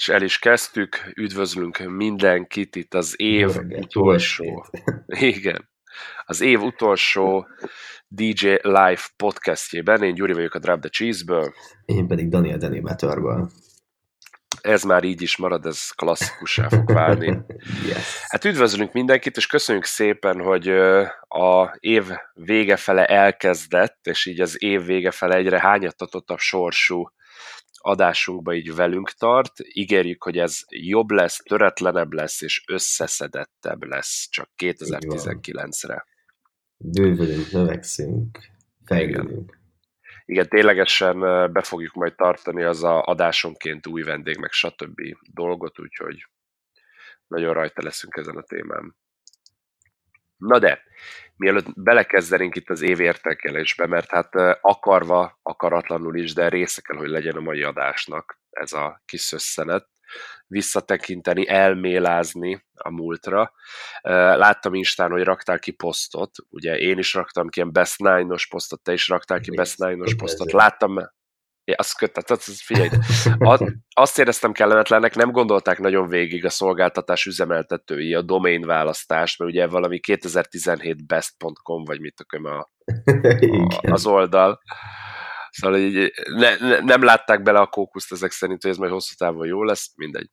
És el is kezdtük, üdvözlünk mindenkit itt az év reggelt, utolsó, igen, az év utolsó DJ Live podcastjében. Én Gyuri vagyok a Drop the Cheese-ből. Én pedig Daniel Denimátorbal. Ez már így is marad, ez klasszikussá fog válni. Yes. Hát üdvözlünk mindenkit, és köszönjük szépen, hogy a év vége fele elkezdett, és így az év vége fele egyre hányattatottabb sorsú adásunkba így velünk tart. Ígérjük, hogy ez jobb lesz, töretlenebb lesz, és összeszedettebb lesz csak 2019-re. Bővülünk, növekszünk, fejlődünk. Igen, ténylegesen be fogjuk majd tartani az a adásonként új vendég, meg stb. dolgot, úgyhogy nagyon rajta leszünk ezen a témán. Na de, mielőtt belekezdenénk itt az év értékelésbe, mert hát akarva, akaratlanul is, de része kell, hogy legyen a mai adásnak ez a kis szösszenet, visszatekinteni, elmélázni a múltra. Láttam Instán, hogy raktál ki posztot, ugye én is raktam ki ilyen Best Nine-os posztot, te is raktál ki Best Nine-os posztot. Láttam, Ja, azt köttet, az, figyelj, azt éreztem kellemetlennek, nem gondolták nagyon végig a szolgáltatás üzemeltetői a domain választást, mert ugye valami 2017 best.com, vagy mit tudom, a, a, az oldal. Szóval így ne, ne, nem látták bele a kókuszt ezek szerint, hogy ez majd hosszú távon jó lesz, mindegy.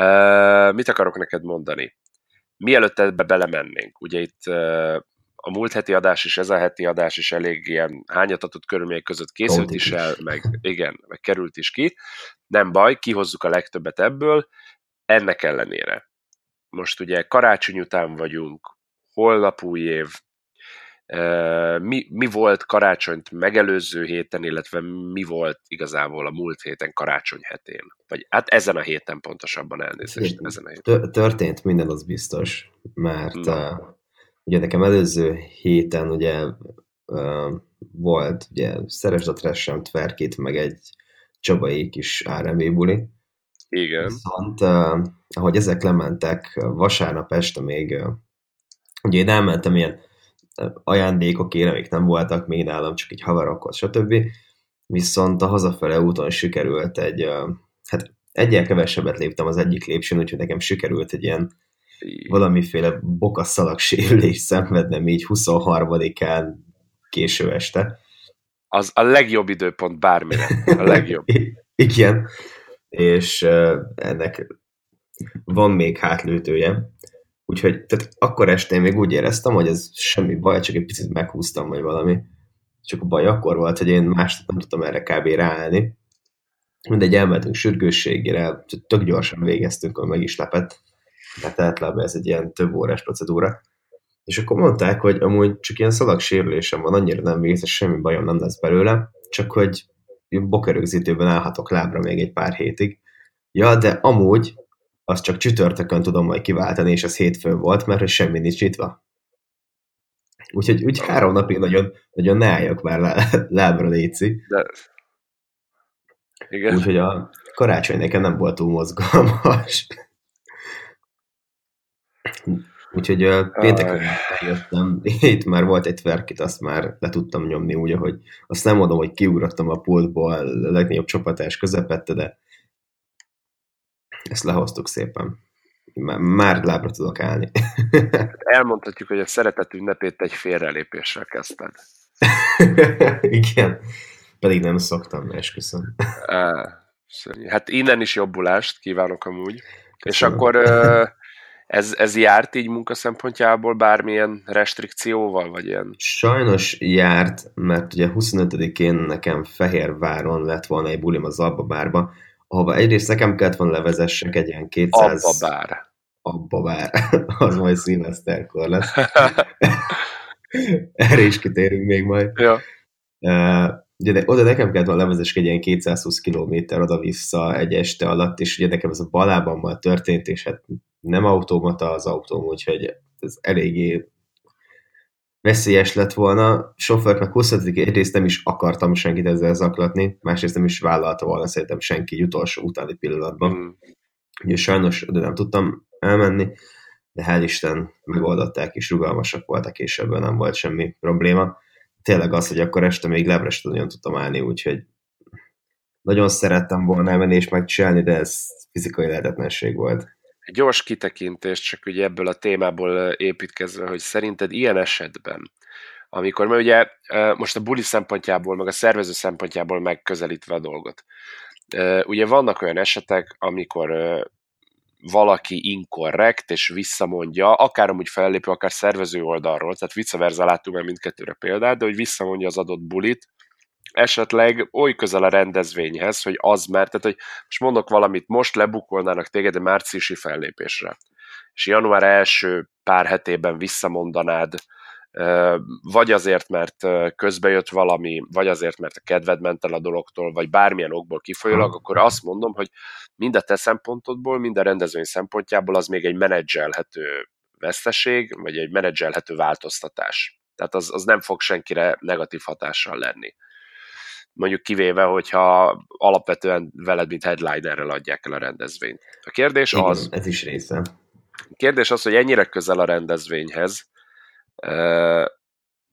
Uh, mit akarok neked mondani? Mielőtt ebbe belemennénk, ugye itt uh, a múlt heti adás is, ez a heti adás is elég ilyen hányatatott körülmények között készült is el, meg igen, meg került is ki. Nem baj, kihozzuk a legtöbbet ebből, ennek ellenére. Most ugye karácsony után vagyunk, holnap új év, mi, mi volt karácsonyt megelőző héten, illetve mi volt igazából a múlt héten karácsony hetén? Vagy hát ezen a héten pontosabban elnézést, ezen a héten. Tö- Történt minden, az biztos, mert Na. Ugye nekem előző héten ugye uh, volt ugye Szeresd a Tressem Tverkit, meg egy Csabai kis RMV buli, Igen, Viszont, uh, ahogy ezek lementek, vasárnap este még, uh, ugye én elmentem ilyen ajándékokért, amik nem voltak még nálam, csak egy haverokhoz, stb. Viszont a hazafele úton sikerült egy, uh, hát egyel kevesebbet léptem az egyik lépcsőn, úgyhogy nekem sikerült egy ilyen valamiféle bokaszalag sérülés szenvednem így 23-án késő este. az a legjobb időpont bármire. A legjobb. Igen, és uh, ennek van még hátlőtője, úgyhogy tehát akkor este én még úgy éreztem, hogy ez semmi baj, csak egy picit meghúztam, vagy valami. Csak a baj akkor volt, hogy én másnap nem tudtam erre kb. ráállni. Mindegy, elmentünk sürgősségére, tök gyorsan végeztünk, hogy meg is lepett, mert általában ez egy ilyen több órás procedúra. És akkor mondták, hogy amúgy csak ilyen szalagsérülésem van, annyira nem vészes, semmi bajom nem lesz belőle, csak hogy bokerögzítőben állhatok lábra még egy pár hétig. Ja, de amúgy azt csak csütörtökön tudom majd kiváltani, és az hétfőn volt, mert hogy semmi nincs nyitva. Úgyhogy úgy három napig nagyon, nagyon ne álljak már lá- lábra, Léci. De... Igen. Úgyhogy a karácsony nekem nem volt túl mozgalmas. Úgyhogy pénteken eljöttem, itt már volt egy tverkit, azt már le tudtam nyomni úgy, ahogy azt nem mondom, hogy kiugrottam a pultból a legnagyobb csapatás közepette, de ezt lehoztuk szépen. Már, már lábra tudok állni. Elmondhatjuk, hogy a szeretet ünnepét egy félrelépéssel kezdted. Igen. Pedig nem szoktam, esküszöm. Hát innen is jobbulást kívánok amúgy. És Köszönöm. akkor ö, ez, ez járt így munka szempontjából bármilyen restrikcióval, vagy ilyen? Sajnos járt, mert ugye 25-én nekem Fehérváron lett volna egy bulim az Abba bárba, ahova egyrészt nekem kellett volna levezessek egy ilyen 200... Abba bár. Abba bár. az majd szilveszterkor lesz. Erre is kitérünk még majd. ja. Uh, ugye de, oda nekem kellett volna levezessek egy ilyen 220 km oda-vissza egy este alatt, és ugye nekem ez a balában történt, és hát nem automata az autóm, úgyhogy ez eléggé veszélyes lett volna. Sofőr meg 25 egyrészt nem is akartam senkit ezzel zaklatni, másrészt nem is vállalta volna szerintem senki utolsó utáni pillanatban. Mm. Ugye sajnos oda nem tudtam elmenni, de hál' Isten megoldották, és rugalmasak voltak, és ebben nem volt semmi probléma. Tényleg az, hogy akkor este még lebre sem nagyon tudtam állni, úgyhogy nagyon szerettem volna elmenni és megcsinálni, de ez fizikai lehetetlenség volt. Egy gyors kitekintés, csak ugye ebből a témából építkezve, hogy szerinted ilyen esetben, amikor, mert ugye most a buli szempontjából, meg a szervező szempontjából megközelítve a dolgot, ugye vannak olyan esetek, amikor valaki inkorrekt, és visszamondja, akár amúgy fellépő, akár szervező oldalról, tehát vice versa láttuk már mindkettőre példát, de hogy visszamondja az adott bulit, esetleg oly közel a rendezvényhez, hogy az már, tehát hogy most mondok valamit, most lebukolnának téged a márciusi fellépésre, és január első pár hetében visszamondanád, vagy azért, mert közbe jött valami, vagy azért, mert a kedved ment el a dologtól, vagy bármilyen okból kifolyólag, akkor azt mondom, hogy mind a te szempontodból, mind a rendezvény szempontjából az még egy menedzselhető veszteség, vagy egy menedzselhető változtatás. Tehát az, az nem fog senkire negatív hatással lenni. Mondjuk kivéve, hogyha alapvetően veled, mint headlinerrel adják el a rendezvényt. A kérdés Igen, az... Ez is része. A kérdés az, hogy ennyire közel a rendezvényhez,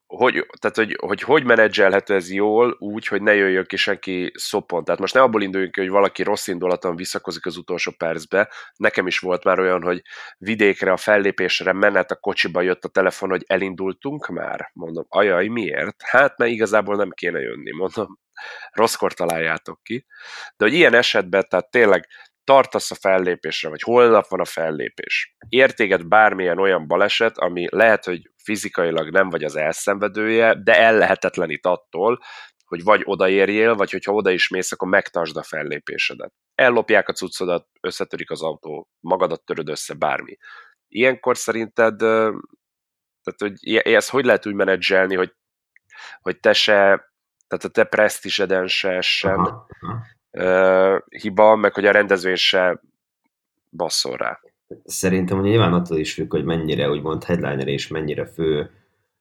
hogy, tehát, hogy, hogy hogy menedzselhető ez jól úgy, hogy ne jöjjön ki senki szopon. Tehát most ne abból induljunk ki, hogy valaki rossz indulaton visszakozik az utolsó percbe. Nekem is volt már olyan, hogy vidékre a fellépésre menet a kocsiba jött a telefon, hogy elindultunk már. Mondom, ajaj, miért? Hát, mert igazából nem kéne jönni. Mondom, rosszkor találjátok ki. De hogy ilyen esetben, tehát tényleg tartasz a fellépésre, vagy holnap van a fellépés. Értéget bármilyen olyan baleset, ami lehet, hogy fizikailag nem vagy az elszenvedője, de ellehetetlenít attól, hogy vagy odaérjél, vagy hogyha oda is mész, akkor megtartsd a fellépésedet. Ellopják a cuccodat, összetörik az autó, magadat töröd össze, bármi. Ilyenkor szerinted, tehát hogy ezt hogy lehet úgy menedzselni, hogy, hogy te se, tehát a te presztiseden se essen uh, hiba, meg hogy a rendezvény se basszol rá. Szerintem nyilván attól is függ, hogy mennyire úgymond headliner és mennyire fő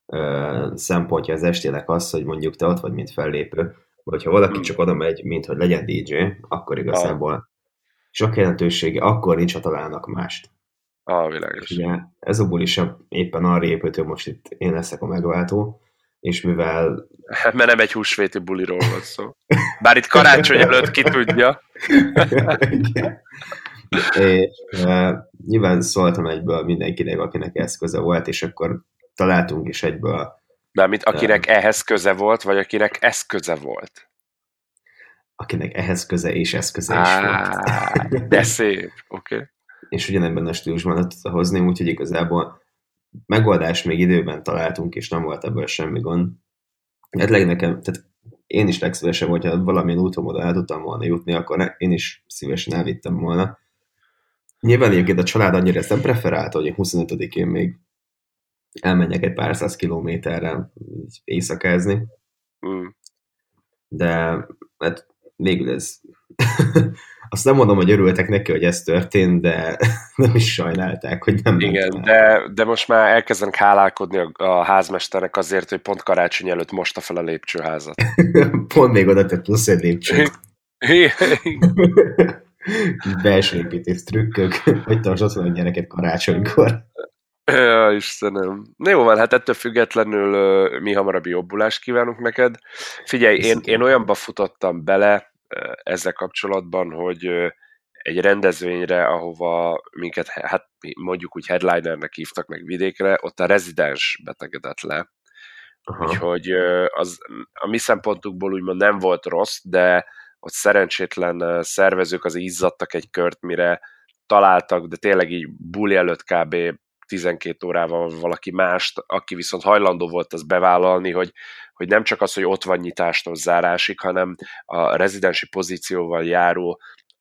uh, szempontja az estének az, hogy mondjuk te ott vagy, mint fellépő, vagy ha valaki hmm. csak oda megy, mint hogy legyen DJ, akkor igazából ah. sok jelentősége, akkor nincs, ha találnak mást. Ah, világos. Ugye, ez a buli sem éppen arra épült, hogy most itt én leszek a megváltó, és mivel... Mert nem egy húsvéti buliról volt szó. Bár itt karácsony előtt ki tudja. és uh, nyilván szóltam egyből mindenkinek, akinek eszköze volt, és akkor találtunk is egyből. De mint akinek uh, ehhez köze volt, vagy akinek eszköze volt? Akinek ehhez köze és eszköze is volt. de szép, oké. Okay. És ugyanebben a stílusban hozni, úgyhogy igazából megoldást még időben találtunk, és nem volt ebből semmi gond. Hát legnekem, tehát én is legszívesebb, hogyha valamilyen úton oda el tudtam volna jutni, akkor én is szívesen elvittem volna. Nyilván egyébként a család annyira ezt nem preferált, hogy 25-én még elmenjek egy pár száz kilométerre éjszakázni. Mm. De hát végül ez azt nem mondom, hogy örültek neki, hogy ez történt, de nem is sajnálták, hogy nem Igen, de, de most már elkezdenek hálálkodni a, a házmesternek azért, hogy pont karácsony előtt mosta fel a lépcsőházat. pont még oda tett plusz egy lépcsőt. Belső építés trükkök, hogy tartsd a gyereket karácsonykor. Ja, Istenem. Jó van, hát ettől függetlenül mi hamarabbi jobbulást kívánunk neked. Figyelj, én, én olyanba futottam bele, ezzel kapcsolatban, hogy egy rendezvényre, ahova minket, hát mondjuk úgy headlinernek hívtak meg vidékre, ott a rezidens betegedett le. Aha. Úgyhogy az a mi szempontunkból úgymond nem volt rossz, de ott szerencsétlen szervezők az izzadtak egy kört, mire találtak, de tényleg így buli előtt kb. 12 órával valaki mást, aki viszont hajlandó volt azt bevállalni, hogy, hogy nem csak az, hogy ott van nyitástól zárásig, hanem a rezidensi pozícióval járó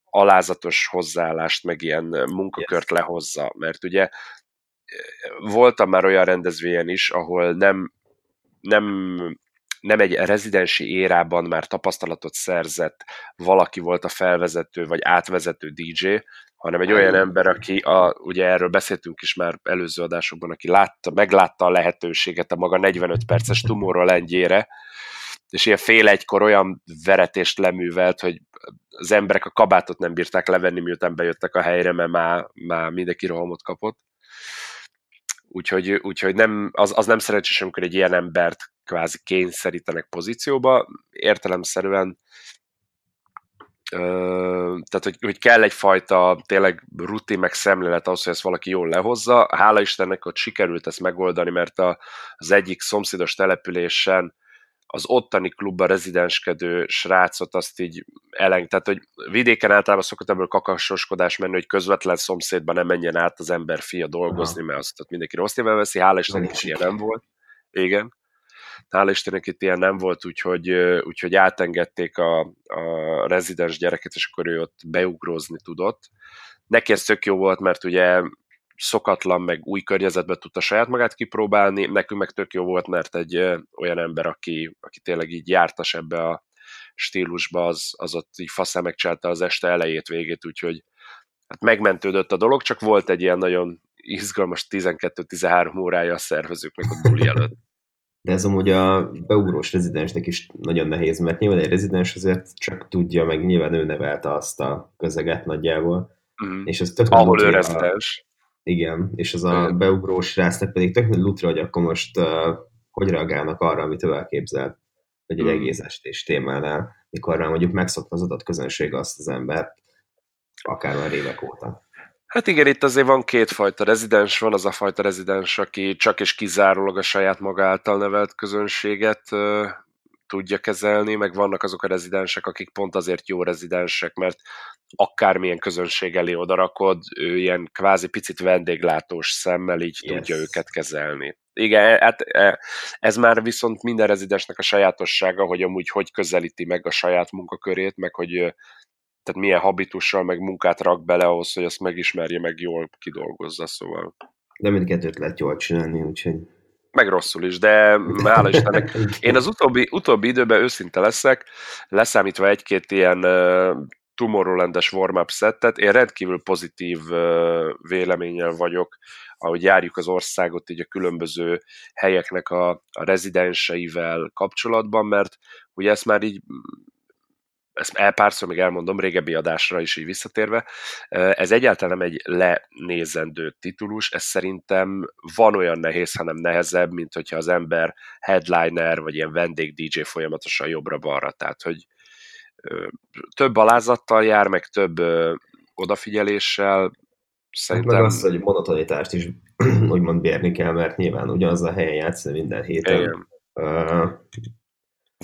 alázatos hozzáállást, meg ilyen munkakört yes. lehozza, mert ugye voltam már olyan rendezvényen is, ahol nem, nem, nem egy rezidensi érában már tapasztalatot szerzett valaki volt a felvezető vagy átvezető DJ, hanem egy olyan ember, aki, a, ugye erről beszéltünk is már előző adásokban, aki látta, meglátta a lehetőséget a maga 45 perces tumorral lengyére, és ilyen fél egykor olyan veretést leművelt, hogy az emberek a kabátot nem bírták levenni, miután bejöttek a helyre, mert már, már mindenki rohamot kapott. Úgyhogy, úgyhogy nem, az, az nem szerencsés, amikor egy ilyen embert kvázi kényszerítenek pozícióba. Értelemszerűen tehát, hogy, hogy kell egyfajta tényleg rutin meg szemlélet ahhoz, hogy ezt valaki jól lehozza. Hála Istennek ott sikerült ezt megoldani, mert a, az egyik szomszédos településen az ottani klubban rezidenskedő srácot azt így eleng, tehát hogy vidéken általában szokott ebből kakasoskodás menni, hogy közvetlen szomszédban nem menjen át az ember fia dolgozni, Aha. mert azt ott mindenki rossz néven veszi, hála Istennek is ilyen nem volt. Igen. Hála Istennek itt ilyen nem volt, úgyhogy, úgyhogy átengedték a, a rezidens gyereket, és akkor ő ott beugrózni tudott. Neki ez tök jó volt, mert ugye szokatlan, meg új környezetben tudta saját magát kipróbálni, nekünk meg tök jó volt, mert egy olyan ember, aki, aki tényleg így jártas ebbe a stílusba, az, az ott így faszán megcsinálta az este elejét, végét, úgyhogy hát megmentődött a dolog, csak volt egy ilyen nagyon izgalmas 12-13 órája a szervezőknek a buli előtt. De ez amúgy a beugrós rezidensnek is nagyon nehéz, mert nyilván egy rezidens azért csak tudja, meg nyilván ő nevelte azt a közeget nagyjából. Mm. És ez tök Ahol ő rezidens. Igen, és az a beugrós rásznak pedig tök lutra, hogy akkor most uh, hogy reagálnak arra, amit ő elképzelt, hogy egy mm. egész estés témánál, mikor már mondjuk megszokta az adott közönség azt az embert, akár már évek óta. Hát igen, itt azért van kétfajta rezidens, van az a fajta rezidens, aki csak és kizárólag a saját maga által nevelt közönséget uh, tudja kezelni, meg vannak azok a rezidensek, akik pont azért jó rezidensek, mert akármilyen közönség elé odarakod, ő ilyen kvázi picit vendéglátós szemmel így yes. tudja őket kezelni. Igen, hát e, ez már viszont minden rezidensnek a sajátossága, hogy amúgy hogy közelíti meg a saját munkakörét, meg hogy tehát milyen habitussal, meg munkát rak bele ahhoz, hogy azt megismerje, meg jól kidolgozza, szóval. De mindkettőt lehet jól csinálni, úgyhogy meg rosszul is, de hála Istennek. Én az utóbbi, utóbbi időben őszinte leszek, leszámítva egy-két ilyen uh, Tomorrowland-es warm-up szettet, én rendkívül pozitív uh, véleménnyel vagyok, ahogy járjuk az országot így a különböző helyeknek a, a rezidenseivel kapcsolatban, mert ugye ezt már így ezt elpárszor még elmondom, régebbi adásra is így visszatérve, ez egyáltalán nem egy lenézendő titulus, ez szerintem van olyan nehéz, hanem nehezebb, mint hogyha az ember headliner, vagy ilyen vendég DJ folyamatosan jobbra-balra, tehát hogy több alázattal jár, meg több odafigyeléssel, szerintem... Hát meg az, hogy monotonitást is úgymond bérni kell, mert nyilván ugyanaz a helyen játszani minden héten. Igen. Uh,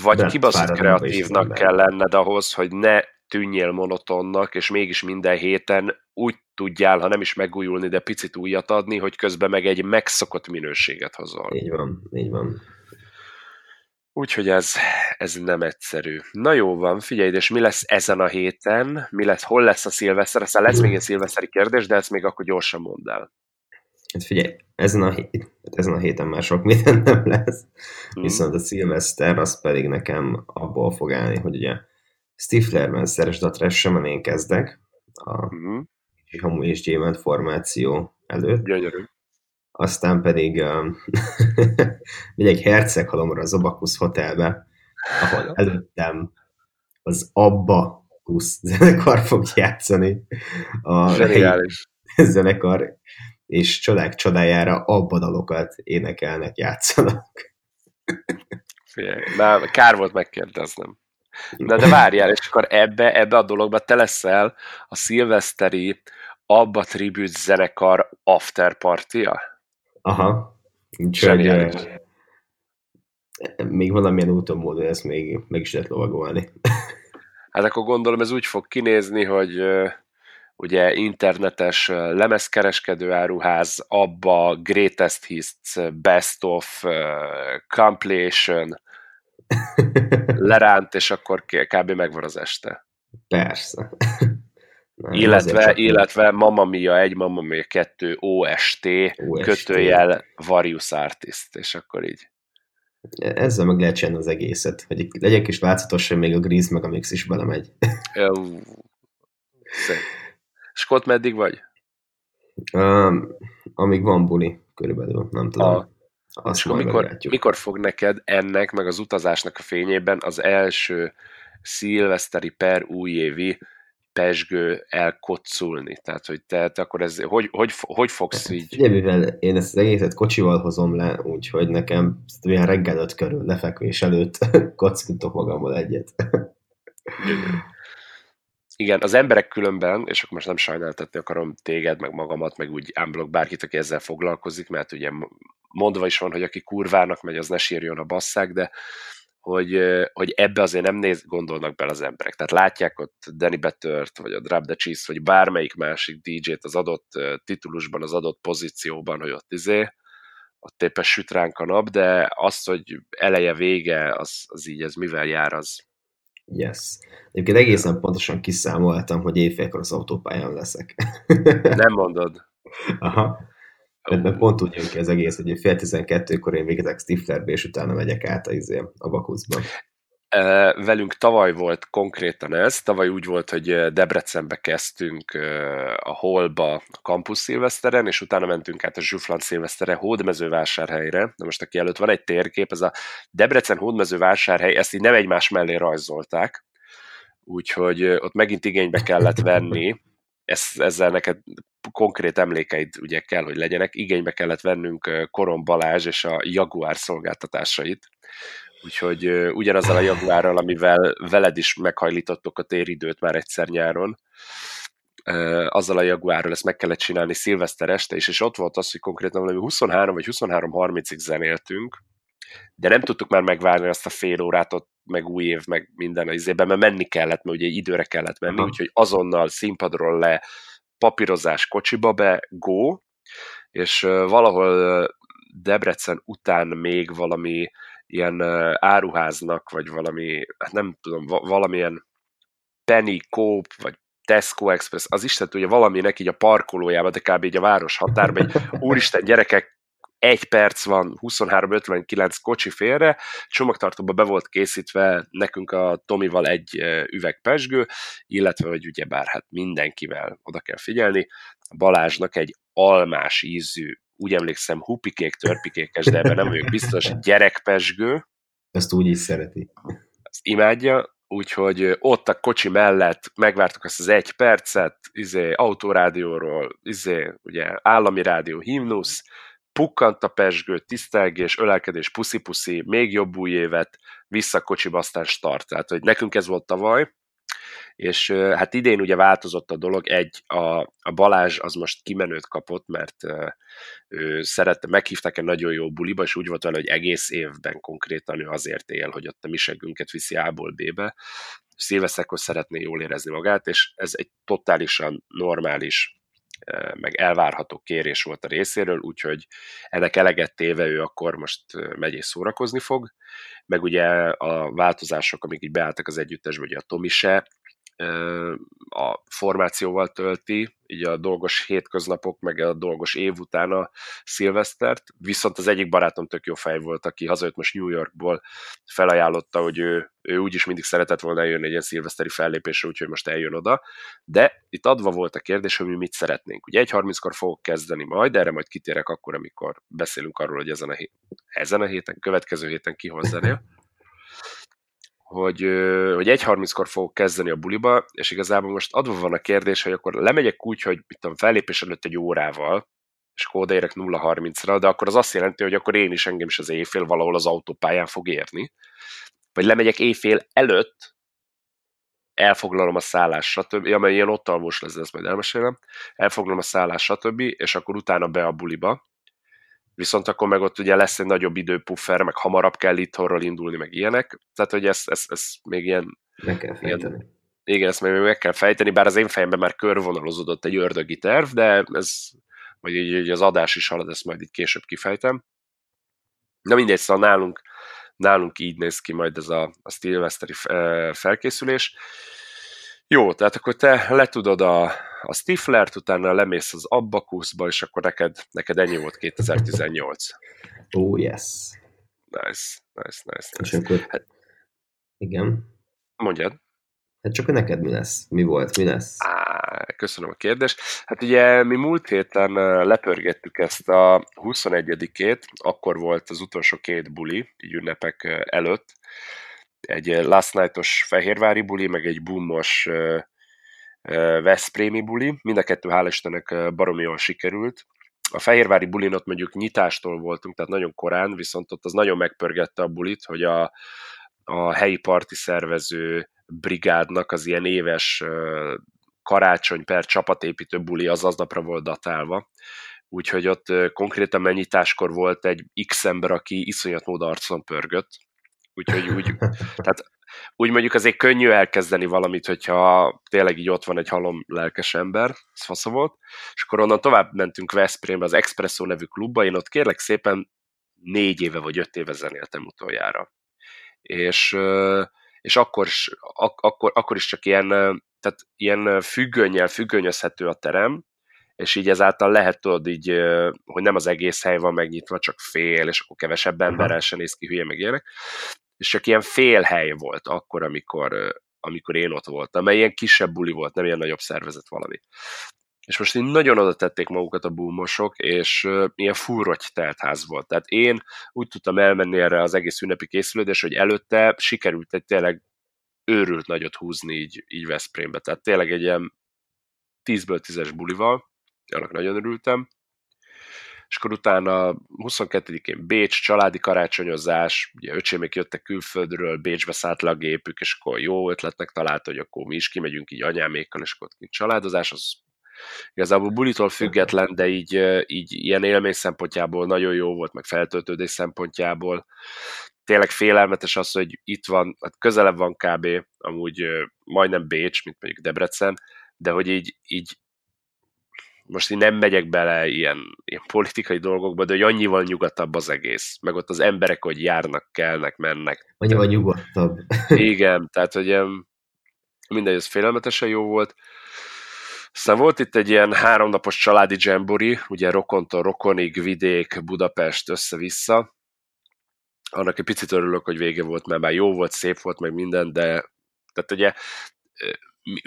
vagy De kibaszott kreatívnak kell lenned ahhoz, hogy ne tűnjél monotonnak, és mégis minden héten úgy tudjál, ha nem is megújulni, de picit újat adni, hogy közben meg egy megszokott minőséget hozol. Így van, így van. Úgyhogy ez, ez nem egyszerű. Na jó van, figyelj, és mi lesz ezen a héten? Mi lesz, hol lesz a szilveszter? Aztán lesz még egy szilveszteri kérdés, de ezt még akkor gyorsan mondd el. Hát figyelj, ezen a, hét, ezen a héten már sok minden nem lesz, mm. viszont a szilveszter az pedig nekem abból fog állni, hogy ugye Stiflerben szeresd a trash én kezdek, a mm. Hamu és Gyémánt formáció előtt. Gyönyörű. Aztán pedig um, egy herceghalomra az Abakusz Hotelbe, ahol előttem az Abba Kusz zenekar fog játszani. A zenekar és csodák csodájára abba dalokat énekelnek, játszanak. Na, kár volt megkérdeznem. Na de várjál, és akkor ebbe, ebbe a dologba te leszel a szilveszteri Abba Tribute zenekar after partia? Aha. Úgyhogy még valamilyen úton módon ezt még meg is lehet lovagolni. Hát akkor gondolom ez úgy fog kinézni, hogy ugye internetes lemezkereskedő áruház, abba Greatest Hits, Best of, uh, Compilation, leránt, és akkor kb. megvan az este. Persze. Nem, illetve, illetve Mamma Mia 1, Mamma Mia 2, OST, OST, kötőjel Various Artist, és akkor így. Ezzel meg lehet csinálni az egészet, hogy legyen kis változatos, hogy még a Grease meg a Mix is belemegy. Szép. Scott, meddig vagy? Um, amíg van buli, körülbelül, nem tudom. A, Azt mikor, mikor fog neked ennek, meg az utazásnak a fényében az első szilveszteri per újévi pesgő elkocculni? Tehát, hogy te, te akkor ez, hogy, hogy, hogy fogsz hát, így? Ugye, mivel én ezt az egészet kocsival hozom le, úgyhogy nekem olyan reggel öt körül lefekvés előtt kockintok magammal egyet. Igen, az emberek különben, és akkor most nem sajnáltatni akarom téged, meg magamat, meg úgy unblock bárkit, aki ezzel foglalkozik, mert ugye mondva is van, hogy aki kurvának megy, az ne sírjon a basszák, de hogy, hogy ebbe azért nem néz, gondolnak bele az emberek. Tehát látják ott Danny Bettert, vagy a Drop the Cheese, vagy bármelyik másik DJ-t az adott titulusban, az adott pozícióban, hogy ott izé, ott éppen süt ránk a nap, de azt, hogy eleje, vége, az, az így, ez mivel jár, az, Yes. Egyébként egészen pontosan kiszámoltam, hogy éjfélkor az autópályán leszek. Nem mondod. Aha. Mert, mert pont úgy jön ki az egész, hogy fél tizenkettőkor én végezek Stiflerbe, és utána megyek át a, izé, a Bakuszba. Velünk tavaly volt konkrétan ez, tavaly úgy volt, hogy Debrecenbe kezdtünk a Holba a Campus Szilveszteren, és utána mentünk át a Zsufland Szilvesztere Hódmezővásárhelyre. Na most aki előtt van egy térkép, ez a Debrecen Hódmezővásárhely, ezt így nem egymás mellé rajzolták, úgyhogy ott megint igénybe kellett venni, ez, ezzel neked konkrét emlékeid ugye kell, hogy legyenek, igénybe kellett vennünk Korom Balázs és a Jaguar szolgáltatásait, úgyhogy ugyanazzal a Jaguárral, amivel veled is meghajlítottok a téridőt már egyszer nyáron, azzal a Jaguárral ezt meg kellett csinálni szilveszter este is, és ott volt az, hogy konkrétan valami 23 vagy 23-30-ig zenéltünk, de nem tudtuk már megvárni azt a fél órát ott, meg új év, meg minden az izében, mert menni kellett, mert ugye időre kellett menni, Aha. úgyhogy azonnal színpadról le, papírozás kocsiba be, go, és valahol Debrecen után még valami ilyen áruháznak, vagy valami, hát nem tudom, valamilyen Penny Coop, vagy Tesco Express, az Isten tudja, valaminek így a parkolójában, de kb. így a város határban, egy úristen gyerekek, egy perc van, 23-59 kocsi félre, csomagtartóba be volt készítve nekünk a Tomival egy üveg pesgő, illetve, hogy ugye bár hát mindenkivel oda kell figyelni, Balázsnak egy almás ízű úgy emlékszem, hupikék, törpikékes, de ebben nem vagyok biztos, gyerekpesgő. Ezt úgy is szereti. Ezt imádja, úgyhogy ott a kocsi mellett megvártuk azt az egy percet, izé, autórádióról, izé, ugye, állami rádió, himnusz, pukkant a pesgő, tisztelgés, ölelkedés, puszi-puszi, még jobb új évet, vissza a kocsiba, aztán start. Tehát, hogy nekünk ez volt tavaly, és hát idén ugye változott a dolog, egy, a, a Balázs az most kimenőt kapott, mert ő szerette, meghívták egy nagyon jó buliba, és úgy volt vele, hogy egész évben konkrétan ő azért él, hogy ott a misegünket viszi A-ból B-be, szilveszekor szeretné jól érezni magát, és ez egy totálisan normális meg elvárható kérés volt a részéről, úgyhogy ennek eleget téve ő akkor most megy és szórakozni fog, meg ugye a változások, amik így beálltak az együttesbe, ugye a Tomi se a formációval tölti, így a dolgos hétköznapok, meg a dolgos év után a szilvesztert, viszont az egyik barátom tök jó fej volt, aki hazajött most New Yorkból, felajánlotta, hogy ő, ő úgyis mindig szeretett volna eljönni egy ilyen szilveszteri fellépésre, úgyhogy most eljön oda, de itt adva volt a kérdés, hogy mi mit szeretnénk. Ugye 1.30-kor fogok kezdeni majd, de erre majd kitérek akkor, amikor beszélünk arról, hogy ezen a, hét, ezen a héten, következő héten kihozzanél hogy, hogy 1.30-kor fogok kezdeni a buliba, és igazából most adva van a kérdés, hogy akkor lemegyek úgy, hogy mit tudom, fellépés előtt egy órával, és akkor odaérek 0.30-ra, de akkor az azt jelenti, hogy akkor én is engem is az éjfél valahol az autópályán fog érni. Vagy lemegyek éjfél előtt, elfoglalom a szállás, stb. Ja, mert ilyen ott alvós lesz, ezt majd elmesélem. Elfoglalom a szállás, stb. És akkor utána be a buliba viszont akkor meg ott ugye lesz egy nagyobb időpuffer, meg hamarabb kell itthonról indulni, meg ilyenek, tehát hogy ezt, ezt, ezt még ilyen... Meg kell fejteni. Ilyen, igen, ezt még meg kell fejteni, bár az én fejemben már körvonalozódott egy ördögi terv, de ez, vagy így, így az adás is halad, ezt majd így később kifejtem. Na mindegy, szóval nálunk, nálunk így néz ki majd ez a, a Stilveszteri felkészülés. Jó, tehát akkor te letudod a, a Stiflert, utána lemész az Abbakuszba, és akkor neked, neked ennyi volt 2018. Oh, yes. Nice, nice, nice. nice. És akkor, hát, igen. Mondjad. Hát csak neked mi lesz? Mi volt? Mi lesz? Á, köszönöm a kérdést. Hát ugye mi múlt héten lepörgettük ezt a 21-ét, akkor volt az utolsó két buli, így ünnepek előtt, egy Last Night-os fehérvári buli, meg egy boomos Veszprémi buli, mind a kettő hál' Istennek baromi jól sikerült. A Fehérvári bulin ott mondjuk nyitástól voltunk, tehát nagyon korán, viszont ott az nagyon megpörgette a bulit, hogy a, a helyi parti szervező brigádnak az ilyen éves karácsony per csapatépítő buli az aznapra volt datálva, úgyhogy ott konkrétan mennyitáskor volt egy X ember, aki iszonyat mód arcon pörgött, úgyhogy úgy, tehát úgy mondjuk azért könnyű elkezdeni valamit, hogyha tényleg így ott van egy halom lelkes ember, ez fasza volt, és akkor onnan tovább mentünk Veszprémbe az Expresso nevű klubba, én ott kérlek szépen négy éve vagy öt éve zenéltem utoljára. És, és akkor, is, ak- akkor, akkor is csak ilyen, tehát ilyen függönnyel függönyözhető a terem, és így ezáltal lehet tudod így, hogy nem az egész hely van megnyitva, csak fél, és akkor kevesebb emberrel se néz ki hülye, meg ilyenek. És csak ilyen fél hely volt akkor, amikor, amikor én ott voltam, mert ilyen kisebb buli volt, nem ilyen nagyobb szervezet valami. És most így nagyon oda tették magukat a búmosok, és ilyen furrogy teltház volt. Tehát én úgy tudtam elmenni erre az egész ünnepi készülődés, hogy előtte sikerült egy tényleg őrült nagyot húzni így, így Veszprémbe. Tehát tényleg egy ilyen 10-ből 10-es bulival, annak nagyon örültem. És akkor utána 22-én Bécs, családi karácsonyozás, ugye öcsémék jöttek külföldről, Bécsbe szállt le a gépük, és akkor jó ötletnek talált, hogy akkor mi is kimegyünk így anyámékkal, és akkor ott családozás, az igazából bulitól független, de így, így ilyen élmény szempontjából nagyon jó volt, meg feltöltődés szempontjából. Tényleg félelmetes az, hogy itt van, hát közelebb van kb. amúgy majdnem Bécs, mint mondjuk Debrecen, de hogy így, így most én nem megyek bele ilyen, ilyen politikai dolgokba, de hogy annyival nyugatabb az egész. Meg ott az emberek, hogy járnak, kelnek, mennek. Annyival nyugodtabb. Igen, tehát hogy mindegy, ez félelmetesen jó volt. Aztán volt itt egy ilyen háromnapos családi dzsembori, ugye rokontól rokonig, vidék, Budapest össze-vissza. Annak egy picit örülök, hogy vége volt, mert már jó volt, szép volt, meg minden, de tehát ugye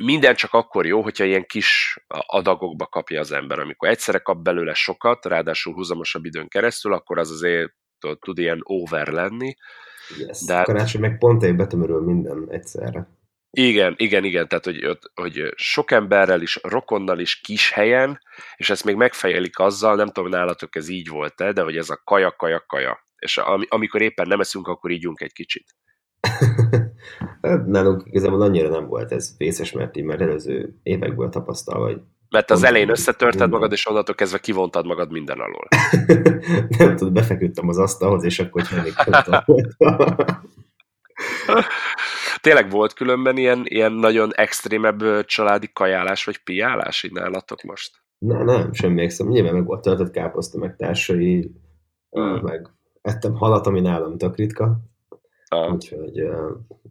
minden csak akkor jó, hogyha ilyen kis adagokba kapja az ember. Amikor egyszerre kap belőle sokat, ráadásul húzamosabb időn keresztül, akkor az azért tud, tud ilyen over lenni. Yes. De... Karácsony meg pont egy betömörül minden egyszerre. Igen, igen, igen, tehát hogy, hogy sok emberrel is, rokonnal is kis helyen, és ezt még megfejelik azzal, nem tudom, nálatok ez így volt-e, de hogy ez a kaja, kaja, kaja. És am, amikor éppen nem eszünk, akkor ígyunk egy kicsit. Hát nálunk igazából annyira nem volt ez vészes, mert így már előző évekből tapasztalva, hogy mert az elején összetörted magad, és onnantól kezdve kivontad magad minden alól. nem tudom, befeküdtem az asztalhoz, és akkor még Tényleg volt különben ilyen, ilyen nagyon extrémebb családi kajálás, vagy piálás így nálatok most? Na, nem, semmi emlékszem. Nyilván meg volt töltött káposzta, meg társai, hmm. meg ettem halat, ami nálam tök ritka. Ah. Úgyhogy,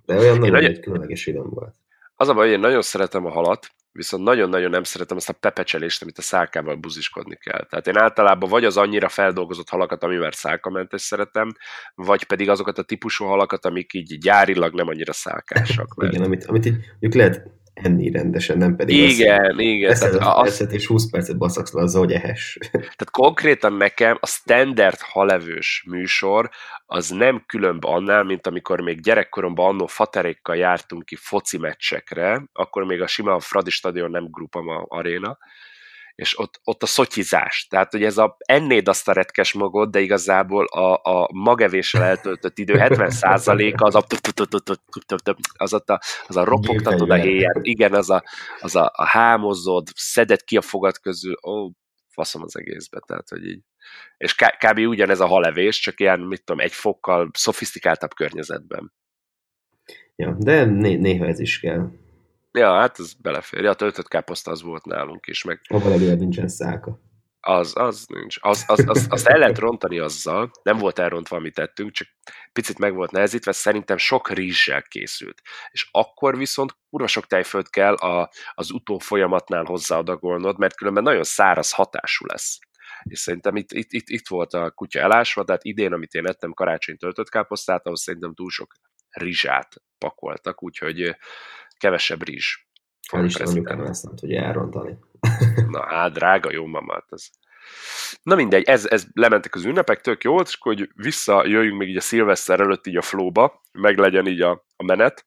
de olyan nagyon, nagyon egy különleges időm volt. Az a baj, hogy én nagyon szeretem a halat, viszont nagyon-nagyon nem szeretem ezt a pepecselést, amit a szálkával buziskodni kell. Tehát én általában vagy az annyira feldolgozott halakat, amivel szálkamentes szeretem, vagy pedig azokat a típusú halakat, amik így gyárilag nem annyira szálkásak. Mert... Igen, amit, amit így, lehet enni rendesen, nem pedig igen, azt, igen. Eszed tehát az, percet és 20 percet baszaksz le azzal, hogy ehess. Tehát konkrétan nekem a standard halevős műsor az nem különb annál, mint amikor még gyerekkoromban annó faterékkal jártunk ki foci meccsekre, akkor még a sima Fradi stadion nem Grupama aréna, és ott, ott a szotyizás. Tehát, hogy ez a ennéd azt a retkes magot, de igazából a, a magevéssel eltöltött idő 70%-a az a az a, az a ropogtatod a héját, igen, az a, az a, a hámozod, szeded ki a fogad közül, ó, faszom az egészbe, tehát, hogy így. És kb. ugyanez a halevés, csak ilyen, mit tudom, egy fokkal szofisztikáltabb környezetben. Ja, de né- néha ez is kell. Ja, hát ez belefér. Ja, a töltött káposzta az volt nálunk is. Meg... Abban legalább nincsen szálka. Az, az nincs. Az, az, az, azt el lehet rontani azzal, nem volt elrontva, amit tettünk, csak picit meg volt nehezítve, szerintem sok rizssel készült. És akkor viszont kurva sok tejföld kell a, az utó folyamatnál hozzáadagolnod, mert különben nagyon száraz hatású lesz. És szerintem itt, itt, itt, itt volt a kutya elásva, tehát idén, amit én ettem karácsony töltött káposztát, ahhoz szerintem túl sok rizsát pakoltak, úgyhogy kevesebb rizs. Hál' Isten, anyukám ezt nem tudja elrontani. Na hát, drága jó mamát ez. Na mindegy, ez, ez lementek az ünnepek, tök jó, és hogy visszajöjjünk még így a szilveszter előtt így a flóba, meg legyen így a, a menet.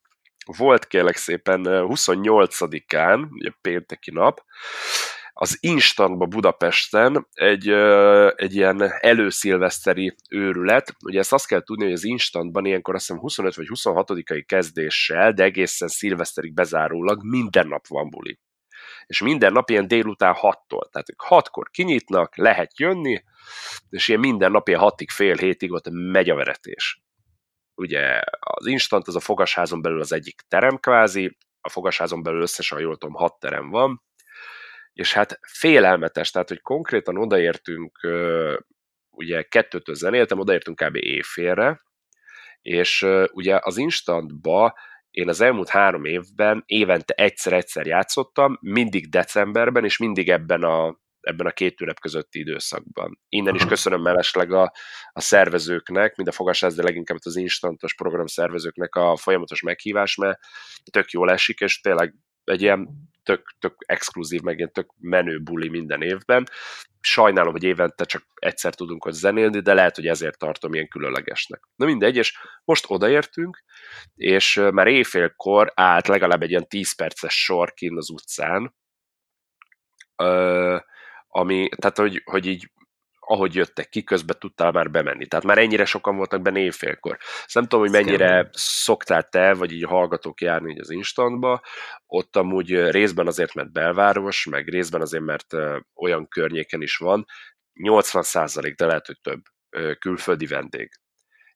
Volt kérlek szépen 28-án, ugye pénteki nap, az Instantba Budapesten egy, egy ilyen előszilveszteri őrület. Ugye ezt azt kell tudni, hogy az Instantban ilyenkor azt hiszem 25 vagy 26-ai kezdéssel, de egészen szilveszterig bezárólag minden nap van buli. És minden nap ilyen délután 6-tól. Tehát 6-kor kinyitnak, lehet jönni, és ilyen minden nap ilyen 6 fél hétig ott megy a veretés. Ugye az Instant az a fogasházon belül az egyik terem kvázi, a fogasházon belül összesen, jól tudom, 6 terem van, és hát félelmetes, tehát, hogy konkrétan odaértünk, ugye kettőtől zenéltem, odaértünk kb. éjfélre, és ugye az instantba én az elmúlt három évben évente egyszer-egyszer játszottam, mindig decemberben, és mindig ebben a, ebben a két ünnep közötti időszakban. Innen is köszönöm mellesleg a, a szervezőknek, mind a fogasás, de leginkább az instantos program szervezőknek a folyamatos meghívás, mert tök jól esik, és tényleg egy ilyen tök, tök exkluzív, meg ilyen tök menő buli minden évben. Sajnálom, hogy évente csak egyszer tudunk ott zenélni, de lehet, hogy ezért tartom ilyen különlegesnek. Na mindegy, és most odaértünk, és már éjfélkor állt legalább egy ilyen 10 perces sor kint az utcán, ami, tehát hogy, hogy így ahogy jöttek ki, közben tudtál már bemenni. Tehát már ennyire sokan voltak benne évfélkor. Ezt nem tudom, hogy mennyire szoktál te, vagy így hallgatók járni így az instantba. Ott amúgy részben azért, mert belváros, meg részben azért, mert olyan környéken is van. 80 százalék, de lehet, hogy több külföldi vendég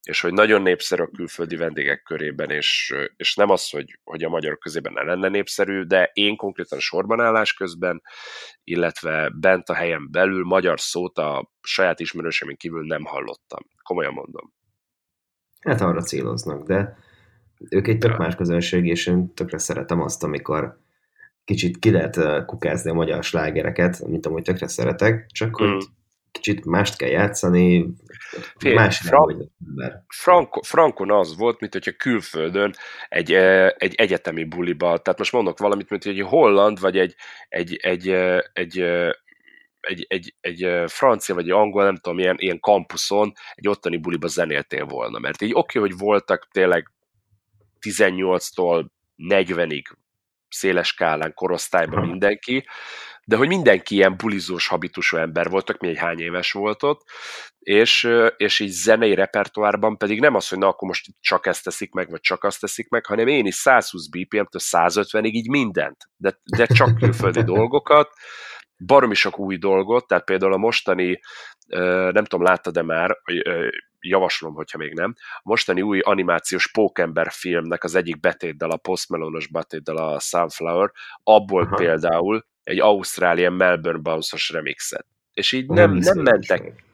és hogy nagyon népszerű a külföldi vendégek körében, és, és nem az, hogy, hogy a magyarok közében ne lenne népszerű, de én konkrétan sorban állás közben, illetve bent a helyen belül magyar szót a saját ismerősemen kívül nem hallottam. Komolyan mondom. Hát arra céloznak, de ők egy tök más közönség, és én tökre szeretem azt, amikor kicsit ki lehet kukázni a magyar slágereket, mint amúgy tökre szeretek, csak hogy mm kicsit mást kell játszani, Fél, más Fra- Franco, Frankon az volt, mint hogyha külföldön egy, egy egyetemi buliba, tehát most mondok valamit, mint hogy egy holland, vagy egy, egy, egy, egy, egy, egy, egy francia vagy egy angol, nem tudom, ilyen, ilyen kampuszon egy ottani buliba zenéltél volna, mert így oké, okay, hogy voltak tényleg 18-tól 40-ig széles skálán, korosztályban mindenki, de hogy mindenki ilyen bulizós habitusú ember volt, tök egy hány éves volt ott, és, és így zenei repertoárban pedig nem az, hogy na akkor most csak ezt teszik meg, vagy csak azt teszik meg, hanem én is 120 BPM-től 150-ig így mindent, de, de csak külföldi dolgokat, baromi sok új dolgot, tehát például a mostani, nem tudom, láttad-e már, javaslom, hogyha még nem, a mostani új animációs Pókember filmnek az egyik betétdal, a Post Malone-os betétdal, a Sunflower, abból Aha. például egy Ausztrálian Melbourne bounce remixet. És így nem, nem, nem mentek.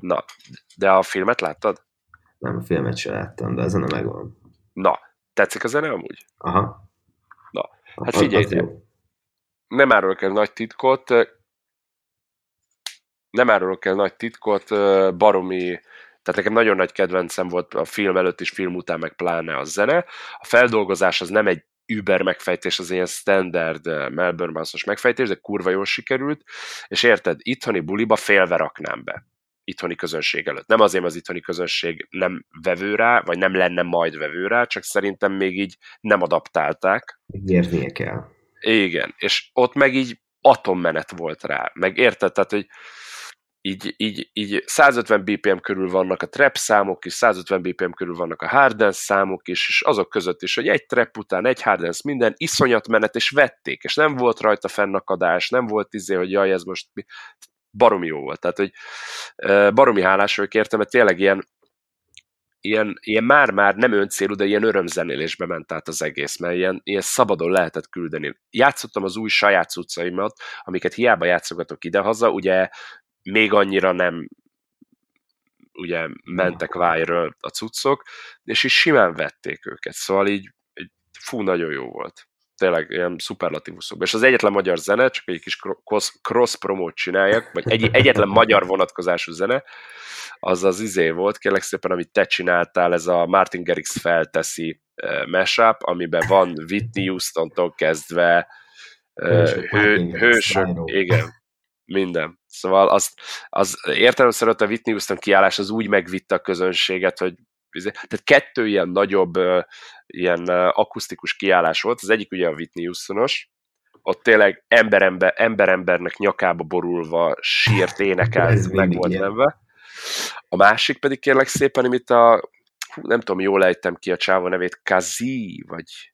Na, de a filmet láttad? Nem, a filmet sem láttam, de a zene megvan. Na, tetszik a zene amúgy? Aha. Na, hát figyelj, nem árulok el nagy titkot, nem árulok el nagy titkot, baromi, tehát nekem nagyon nagy kedvencem volt a film előtt és film után, meg pláne a zene. A feldolgozás az nem egy Uber megfejtés, az ilyen standard Melbourne Bounce-os megfejtés, de kurva jól sikerült, és érted, itthoni buliba félve raknám be itthoni közönség előtt. Nem azért, az itthoni közönség nem vevő rá, vagy nem lenne majd vevő rá, csak szerintem még így nem adaptálták. Érnie kell. Igen, és ott meg így atommenet volt rá. Meg érted, tehát, hogy így, így, így 150 BPM körül vannak a trap számok is, 150 BPM körül vannak a hardens számok is, és azok között is, hogy egy trap után egy hardens minden, iszonyat menet, és vették, és nem volt rajta fennakadás, nem volt izé, hogy jaj, ez most baromi jó volt. Tehát, hogy baromi hálás vagyok értem, mert tényleg ilyen ilyen, ilyen már-már nem öncélú, de ilyen örömzenélésbe ment át az egész, mert ilyen, ilyen szabadon lehetett küldeni. Játszottam az új saját cuccaimat, amiket hiába játszogatok idehaza, ugye még annyira nem ugye mentek viral a cuccok, és is simán vették őket, szóval így, így fú, nagyon jó volt. Tényleg ilyen szuperlatívuszok. És az egyetlen magyar zene, csak egy kis cross promót csináljak, vagy egy, egyetlen magyar vonatkozású zene, az az izé volt, kérlek szépen, amit te csináltál, ez a Martin Garrix felteszi uh, mashup, amiben van Whitney Houston-tól kezdve uh, hő, hősök, igen, minden. Szóval azt, az értelemszerűen a Whitney Houston kiállás az úgy megvitte a közönséget, hogy izé, tehát kettő ilyen nagyobb, ilyen akusztikus kiállás volt, az egyik ugye a Whitney Houstonos, ott tényleg ember-ember, ember-embernek nyakába borulva sírt, énekelt, meg volt nemve. A másik pedig kérlek szépen, amit a, nem tudom, jól ejtem ki a csáva nevét, Kazi, vagy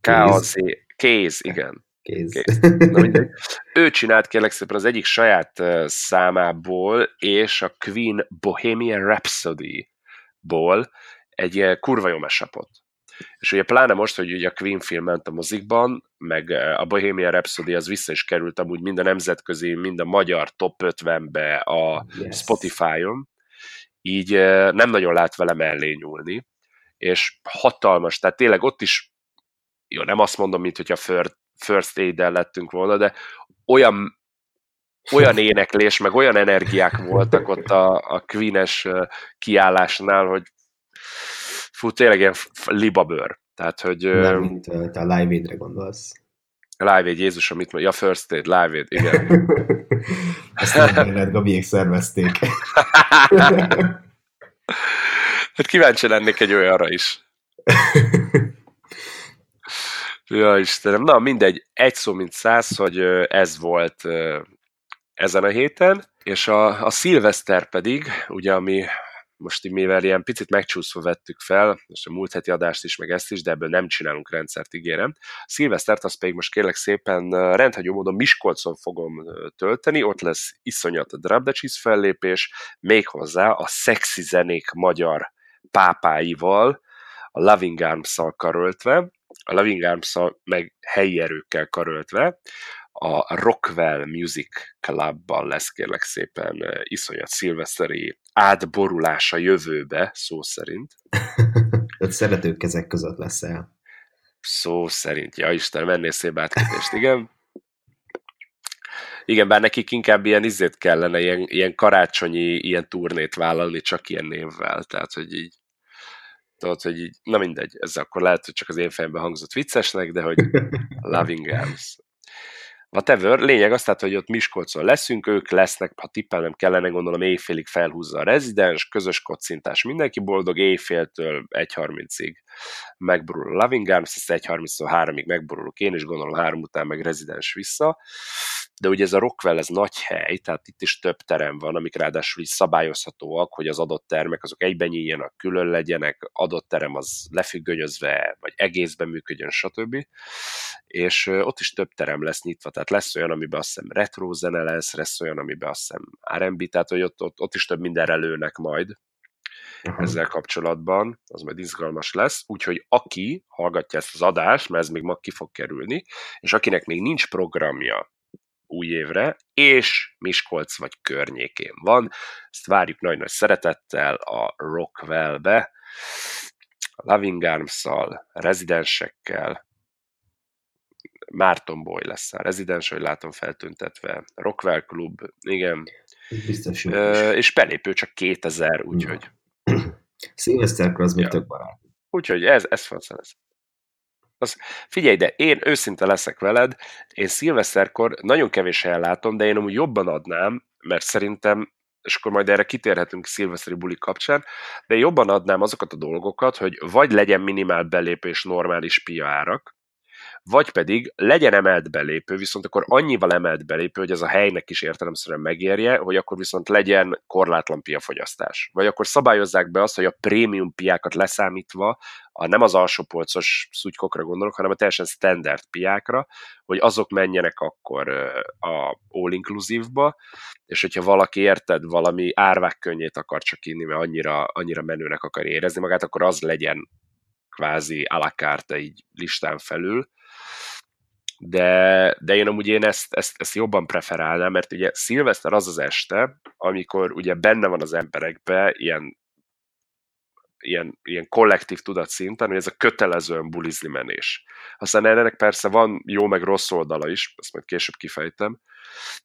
Kéz, Kéz igen. Kéz. Kéz. Na, ő csinált kérlek szépen az egyik saját számából, és a Queen Bohemian Rhapsody-ból egy kurva jó mesapot. És ugye pláne most, hogy ugye a Queen film ment a mozikban, meg a Bohemian Rhapsody az vissza is került amúgy mind a nemzetközi, mind a magyar top 50-be a yes. Spotify-on, így nem nagyon lát vele mellé nyúlni, és hatalmas, tehát tényleg ott is, jó, nem azt mondom, mint hogyha first, first aid-el lettünk volna, de olyan olyan éneklés, meg olyan energiák voltak ott a, a Queen-es kiállásnál, hogy fú, tényleg ilyen libabőr. Tehát, hogy... Nem, mint te a Live Aid-re gondolsz. Live Aid, Jézus, amit mondja, ja, First Aid, Live Aid, igen. Ezt nem Gabiék szervezték. hát kíváncsi lennék egy olyanra is. Ja, Istenem. Na, mindegy. Egy szó, mint száz, hogy ez volt ezen a héten, és a, a szilveszter pedig, ugye, ami most mivel ilyen picit megcsúszva vettük fel, és a múlt heti adást is, meg ezt is, de ebből nem csinálunk rendszert, ígérem. A szilvesztert azt pedig most kérlek szépen rendhagyó módon Miskolcon fogom tölteni, ott lesz iszonyat a Cheese fellépés, méghozzá a szexi zenék magyar pápáival, a Loving Arms-szal karöltve, a Loving arms meg helyi erőkkel karöltve, a Rockwell Music Clubban lesz kérlek szépen iszonyat szilveszteri átborulása jövőbe, szó szerint. Öt szeretők kezek között lesz el. Szó szerint, ja Isten, mennél szép átkötést, igen. Igen, bár nekik inkább ilyen izét kellene, ilyen, ilyen karácsonyi, ilyen turnét vállalni, csak ilyen névvel, tehát, hogy így tudod, hogy így, na mindegy, ez akkor lehet, hogy csak az én fejemben hangzott viccesnek, de hogy Loving Arms. Whatever, lényeg az, tehát, hogy ott Miskolcon leszünk, ők lesznek, ha tippelnem kellene, gondolom éjfélig felhúzza a rezidens, közös kocintás, mindenki boldog, éjféltől 1.30-ig megborul a Loving Arms, ezt 1.30-tól 3-ig megborulok én, és gondolom 3 után meg rezidens vissza, de ugye ez a Rockwell, ez nagy hely, tehát itt is több terem van, amik ráadásul is szabályozhatóak, hogy az adott termek azok egyben nyíljanak, külön legyenek, adott terem az lefüggönyözve, vagy egészben működjön, stb. És ott is több terem lesz nyitva, tehát lesz olyan, amiben azt hiszem retro zene lesz, lesz olyan, amiben azt hiszem R&B, tehát hogy ott, ott, ott is több mindenre lőnek majd, uh-huh. ezzel kapcsolatban, az majd izgalmas lesz, úgyhogy aki hallgatja ezt az adást, mert ez még ma ki fog kerülni, és akinek még nincs programja új évre, és Miskolc vagy környékén van. Ezt várjuk nagy-nagy szeretettel a Rockwell-be, a Loving Arms-szal, rezidensekkel, Márton Boy lesz a rezidens, hogy látom feltüntetve, Rockwell Club, igen. Biztos Ö, és belépő csak 2000, úgyhogy... Szilveszterkor az ja. még több barát. Úgyhogy ez, ez fasz lesz. Az, figyelj, de én őszinte leszek veled, én szilveszterkor nagyon kevés helyen látom, de én amúgy jobban adnám, mert szerintem, és akkor majd erre kitérhetünk szilveszteri buli kapcsán, de jobban adnám azokat a dolgokat, hogy vagy legyen minimál belépés normális piaárak, vagy pedig legyen emelt belépő, viszont akkor annyival emelt belépő, hogy ez a helynek is értelemszerűen megérje, hogy akkor viszont legyen korlátlan piafogyasztás. Vagy akkor szabályozzák be azt, hogy a prémium piákat leszámítva, a, nem az alsó polcos szutykokra gondolok, hanem a teljesen standard piákra, hogy azok menjenek akkor a all-inclusive-ba, és hogyha valaki érted, valami árvák könnyét akar csak inni, mert annyira, annyira menőnek akar érezni magát, akkor az legyen kvázi a la carte így listán felül, de, de én amúgy én ezt, ezt, ezt jobban preferálnám, mert ugye szilveszter az az este, amikor ugye benne van az emberekbe ilyen ilyen, ilyen kollektív tudatszinten, hogy ez a kötelezően bulizni menés. Aztán ennek persze van jó meg rossz oldala is, ezt majd később kifejtem,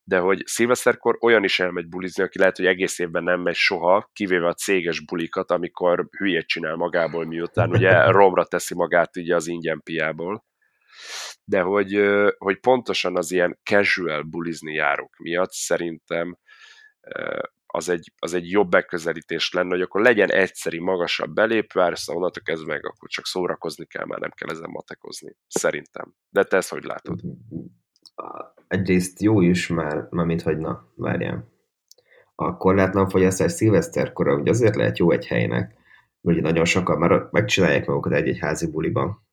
de hogy szilveszterkor olyan is elmegy bulizni, aki lehet, hogy egész évben nem megy soha, kivéve a céges bulikat, amikor hülyét csinál magából, miután ugye romra teszi magát ugye az ingyen piából de hogy, hogy pontosan az ilyen casual bulizni járók miatt szerintem az egy, az egy jobb megközelítés lenne, hogy akkor legyen egyszeri, magasabb belépőár, szóval onnantól kezdve meg akkor csak szórakozni kell, már nem kell ezen matekozni. Szerintem. De te ezt hogy látod? Egyrészt jó is már, már mint hogy na, várjál. A korlátlan fogyasztás szilveszterkor hogy azért lehet jó egy helynek, hogy nagyon sokan már megcsinálják magukat egy-egy házi buliban,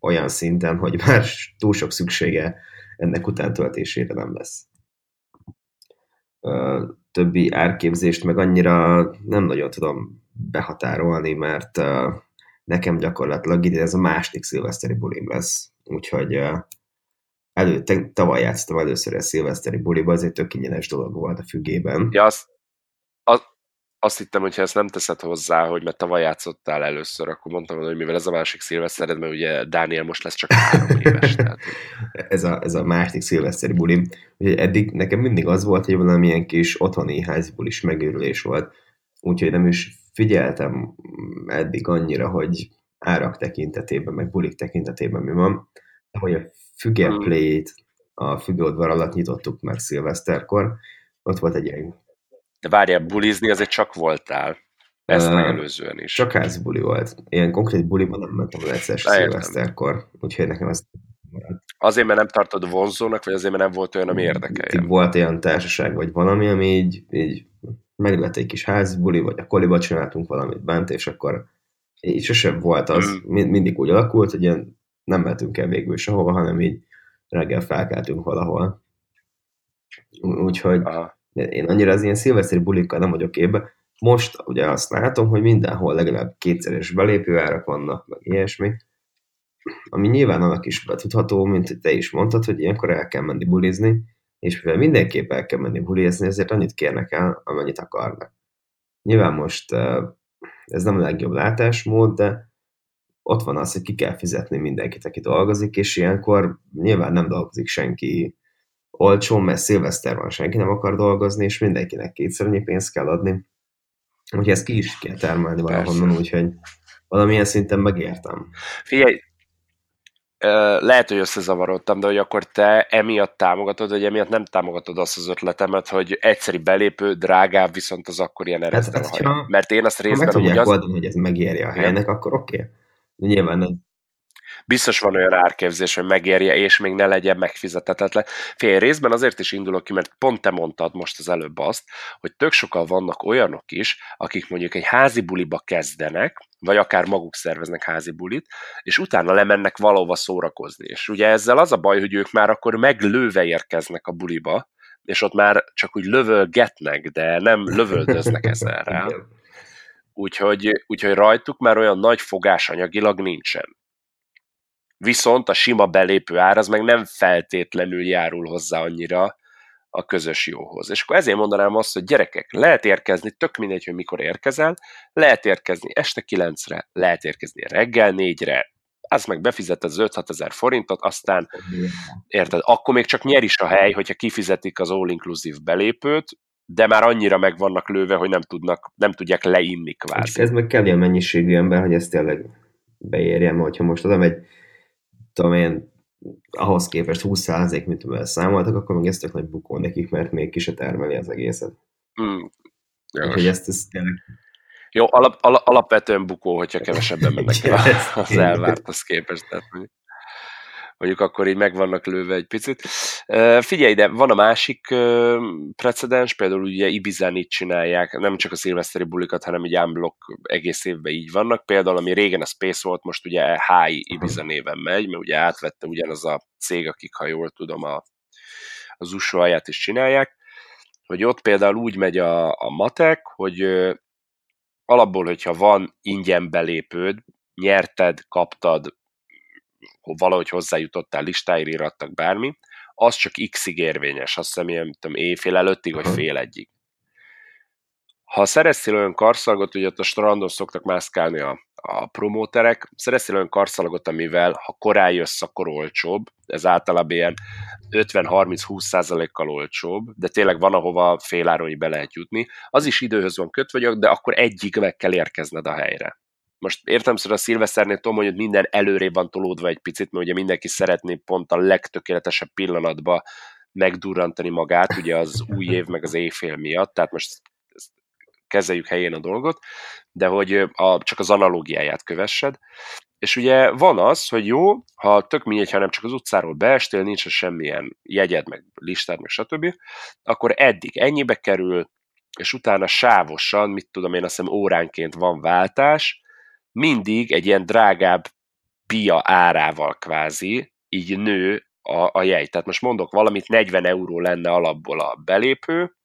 olyan szinten, hogy már túl sok szüksége ennek utántöltésére nem lesz többi árképzést meg annyira nem nagyon tudom behatárolni, mert nekem gyakorlatilag ide ez a második szilveszteri bulim lesz. Úgyhogy elő, tavaly játszottam először a szilveszteri buliba, ez egy tök ingyenes dolog volt a függében. Ja, az, az, azt hittem, hogy ha ezt nem teszed hozzá, hogy mert tavaly játszottál először, akkor mondtam, hogy mivel ez a másik szilvesztered, mert ugye Dániel most lesz csak három éves. Tehát... ez, a, ez a másik szilveszteri bulim. Ugye eddig nekem mindig az volt, hogy valamilyen kis otthoni háziból is megőrülés volt, úgyhogy nem is figyeltem eddig annyira, hogy árak tekintetében, meg bulik tekintetében mi van, hogy a füge hmm. play-t a fügeudvar alatt nyitottuk meg szilveszterkor, ott volt egy ilyen de várjál, bulizni azért csak voltál. Ezt uh, megelőzően is. Csak házbuli volt. Ilyen konkrét buliban nem mentem az egyszer szilveszterkor, úgyhogy nekem ez Azért, mert nem tartod vonzónak, vagy azért, mert nem volt olyan, ami érdekelje? Volt olyan társaság, vagy valami, ami így, így meg lett egy kis házbuli, vagy a koliba csináltunk valamit bent, és akkor így sosem volt az, mm. mindig úgy alakult, hogy ilyen nem mehetünk el végül sehova, hanem így reggel felkeltünk valahol. Úgyhogy Aha én annyira az ilyen szilveszteri bulikkal nem vagyok képbe. Most ugye azt látom, hogy mindenhol legalább kétszeres belépőárak vannak, meg ilyesmi, ami nyilván annak is betudható, mint te is mondtad, hogy ilyenkor el kell menni bulizni, és mivel mindenképp el kell menni bulizni, ezért annyit kérnek el, amennyit akarnak. Nyilván most ez nem a legjobb látásmód, de ott van az, hogy ki kell fizetni mindenkit, aki dolgozik, és ilyenkor nyilván nem dolgozik senki olcsó, mert szilveszter van, senki nem akar dolgozni, és mindenkinek kétszer annyi pénzt kell adni. Úgyhogy ezt ki is kell termelni valahonnan, úgyhogy valamilyen szinten megértem. Figyelj, lehet, hogy összezavarodtam, de hogy akkor te emiatt támogatod, vagy emiatt nem támogatod azt az ötletemet, hogy egyszeri belépő, drágább, viszont az akkor ilyen hát, hát, Mert én azt részben... Ha meg tudják az... hogy ez megéri a helynek, akkor oké. Okay. Nyilván nem biztos van olyan árképzés, hogy megérje, és még ne legyen megfizetetetlen. Fél részben azért is indulok ki, mert pont te mondtad most az előbb azt, hogy tök sokan vannak olyanok is, akik mondjuk egy házi buliba kezdenek, vagy akár maguk szerveznek házi bulit, és utána lemennek valahova szórakozni. És ugye ezzel az a baj, hogy ők már akkor meglőve érkeznek a buliba, és ott már csak úgy lövölgetnek, de nem lövöldöznek ezerrel. Úgyhogy, úgyhogy rajtuk már olyan nagy fogás anyagilag nincsen viszont a sima belépő ár az meg nem feltétlenül járul hozzá annyira a közös jóhoz. És akkor ezért mondanám azt, hogy gyerekek, lehet érkezni, tök mindegy, hogy mikor érkezel, lehet érkezni este kilencre, lehet érkezni reggel négyre, az meg befizeted az 5-6 ezer forintot, aztán érted, akkor még csak nyer is a hely, hogyha kifizetik az all-inclusive belépőt, de már annyira meg vannak lőve, hogy nem, tudnak, nem tudják leinni kvázi. Ez meg kell ilyen mennyiségű ember, hogy ezt tényleg beérjem, hogyha most az egy tudom én, ahhoz képest 20% mint amivel számoltak, akkor meg ez tök nagy bukó nekik, mert még ki se termeli az egészet. Mm. Úgyhogy ezt, ezt tényleg... Jó, alap, alap, alapvetően bukó, hogyha kevesebben mennek el az elvárthoz képest. Tehát mondjuk akkor így meg vannak lőve egy picit. Figyelj, de van a másik precedens, például ugye Ibizán így csinálják, nem csak a szilveszteri bulikat, hanem így unblock egész évben így vannak. Például, ami régen a Space volt, most ugye HI Ibiza néven megy, mert ugye átvette ugyanaz a cég, akik, ha jól tudom, a, az USA is csinálják, hogy ott például úgy megy a, a matek, hogy alapból, hogyha van ingyen belépőd, nyerted, kaptad, valahogy hozzájutottál, listáira irattak bármi, az csak x-ig érvényes, azt hiszem ilyen, tudom, éjfél előttig, vagy fél egyig. Ha szereztél olyan karszalagot, ugye ott a strandon szoktak mászkálni a, a promóterek, szereztél olyan karszalagot, amivel ha korán jössz, akkor olcsóbb, ez általában ilyen 50-30-20 kal olcsóbb, de tényleg van, ahova féláron be lehet jutni, az is időhöz van kötve, de akkor egyig meg kell érkezned a helyre most értem szóval a szilveszternél tudom, hogy minden előrébb van tolódva egy picit, mert ugye mindenki szeretné pont a legtökéletesebb pillanatba megdurrantani magát, ugye az új év meg az éjfél miatt, tehát most kezeljük helyén a dolgot, de hogy a, csak az analógiáját kövessed. És ugye van az, hogy jó, ha tök mindegy, ha nem csak az utcáról beestél, nincs semmilyen jegyed, meg listád, meg stb., akkor eddig ennyibe kerül, és utána sávosan, mit tudom én, azt hiszem óránként van váltás, mindig egy ilyen drágább pia árával kvázi, így nő a, a jegy. Tehát most mondok valamit, 40 euró lenne alapból a belépő,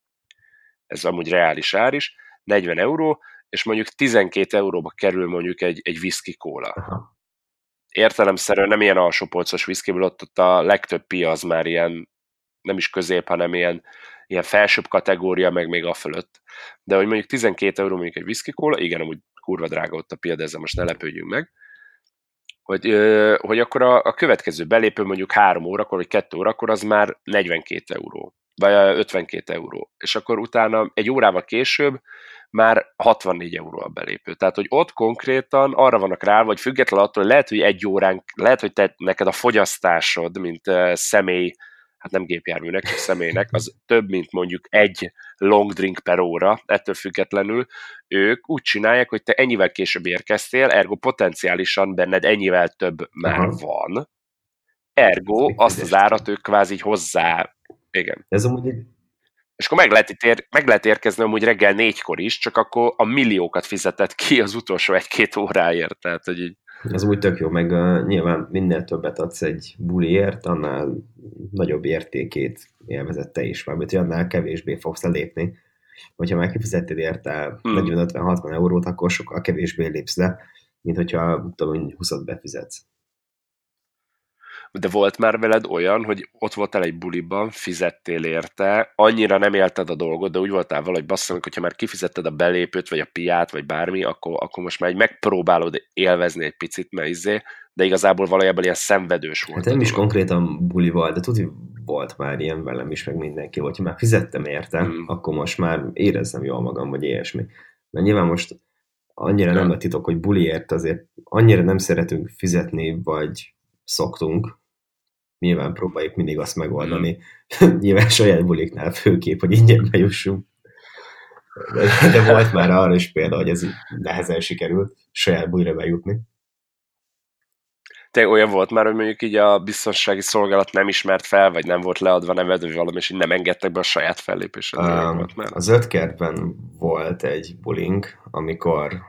ez amúgy reális ár is, 40 euró, és mondjuk 12 euróba kerül mondjuk egy, egy whisky kóla. Értelemszerűen nem ilyen alsópolcos whisky, ott, ott a legtöbb pia az már ilyen, nem is közép, hanem ilyen, ilyen felsőbb kategória, meg még a fölött. De hogy mondjuk 12 euró mondjuk egy whisky kóla, igen, amúgy kurva drága ott a de ezzel most ne lepődjünk meg, hogy, hogy akkor a, a következő belépő mondjuk 3 órakor, vagy 2 órakor, az már 42 euró, vagy 52 euró. És akkor utána egy órával később már 64 euró a belépő. Tehát, hogy ott konkrétan arra vannak rá, vagy független attól, hogy lehet, hogy egy órán, lehet, hogy te, neked a fogyasztásod, mint személy, hát nem gépjárműnek, csak személynek, az több, mint mondjuk egy long drink per óra, ettől függetlenül ők úgy csinálják, hogy te ennyivel később érkeztél, ergo potenciálisan benned ennyivel több már uh-huh. van, ergo azt az árat ők kvázi hozzá, igen. Ez amúgy egy és akkor meg lehet, ér, meg lehet érkezni amúgy reggel négykor is, csak akkor a milliókat fizetett ki az utolsó egy-két óráért, tehát hogy így... Ez úgy tök jó, meg uh, nyilván minél többet adsz egy buliért, annál nagyobb értékét élvezette is, mert annál kevésbé fogsz lépni. Hogyha már kifizetted érte hmm. 40-50-60 eurót, akkor sokkal kevésbé lépsz le, mint hogyha tudom, 20 befizetsz de volt már veled olyan, hogy ott voltál egy buliban, fizettél érte, annyira nem élted a dolgot, de úgy voltál valahogy basszom, hogyha már kifizetted a belépőt, vagy a piát, vagy bármi, akkor, akkor most már egy megpróbálod élvezni egy picit, mert izé, de igazából valójában ilyen szenvedős volt. Hát nem is konkrétan buli volt, de tudni volt már ilyen velem is, meg mindenki volt. Ha már fizettem érte, hmm. akkor most már érezzem jól magam, vagy ilyesmi. Mert nyilván most annyira nem a titok, hogy buliért azért annyira nem szeretünk fizetni, vagy szoktunk, nyilván próbáljuk mindig azt megoldani, mm. nyilván saját buliknál főkép, hogy ingyen bejussunk. De, de volt már arra is példa, hogy ez nehezen sikerült saját bulira bejutni. Te olyan volt már, hogy mondjuk így a biztonsági szolgálat nem ismert fel, vagy nem volt leadva neved, vagy valami, és így nem engedtek be a saját fellépésed. Um, volt már. Az ötkertben volt egy bullying, amikor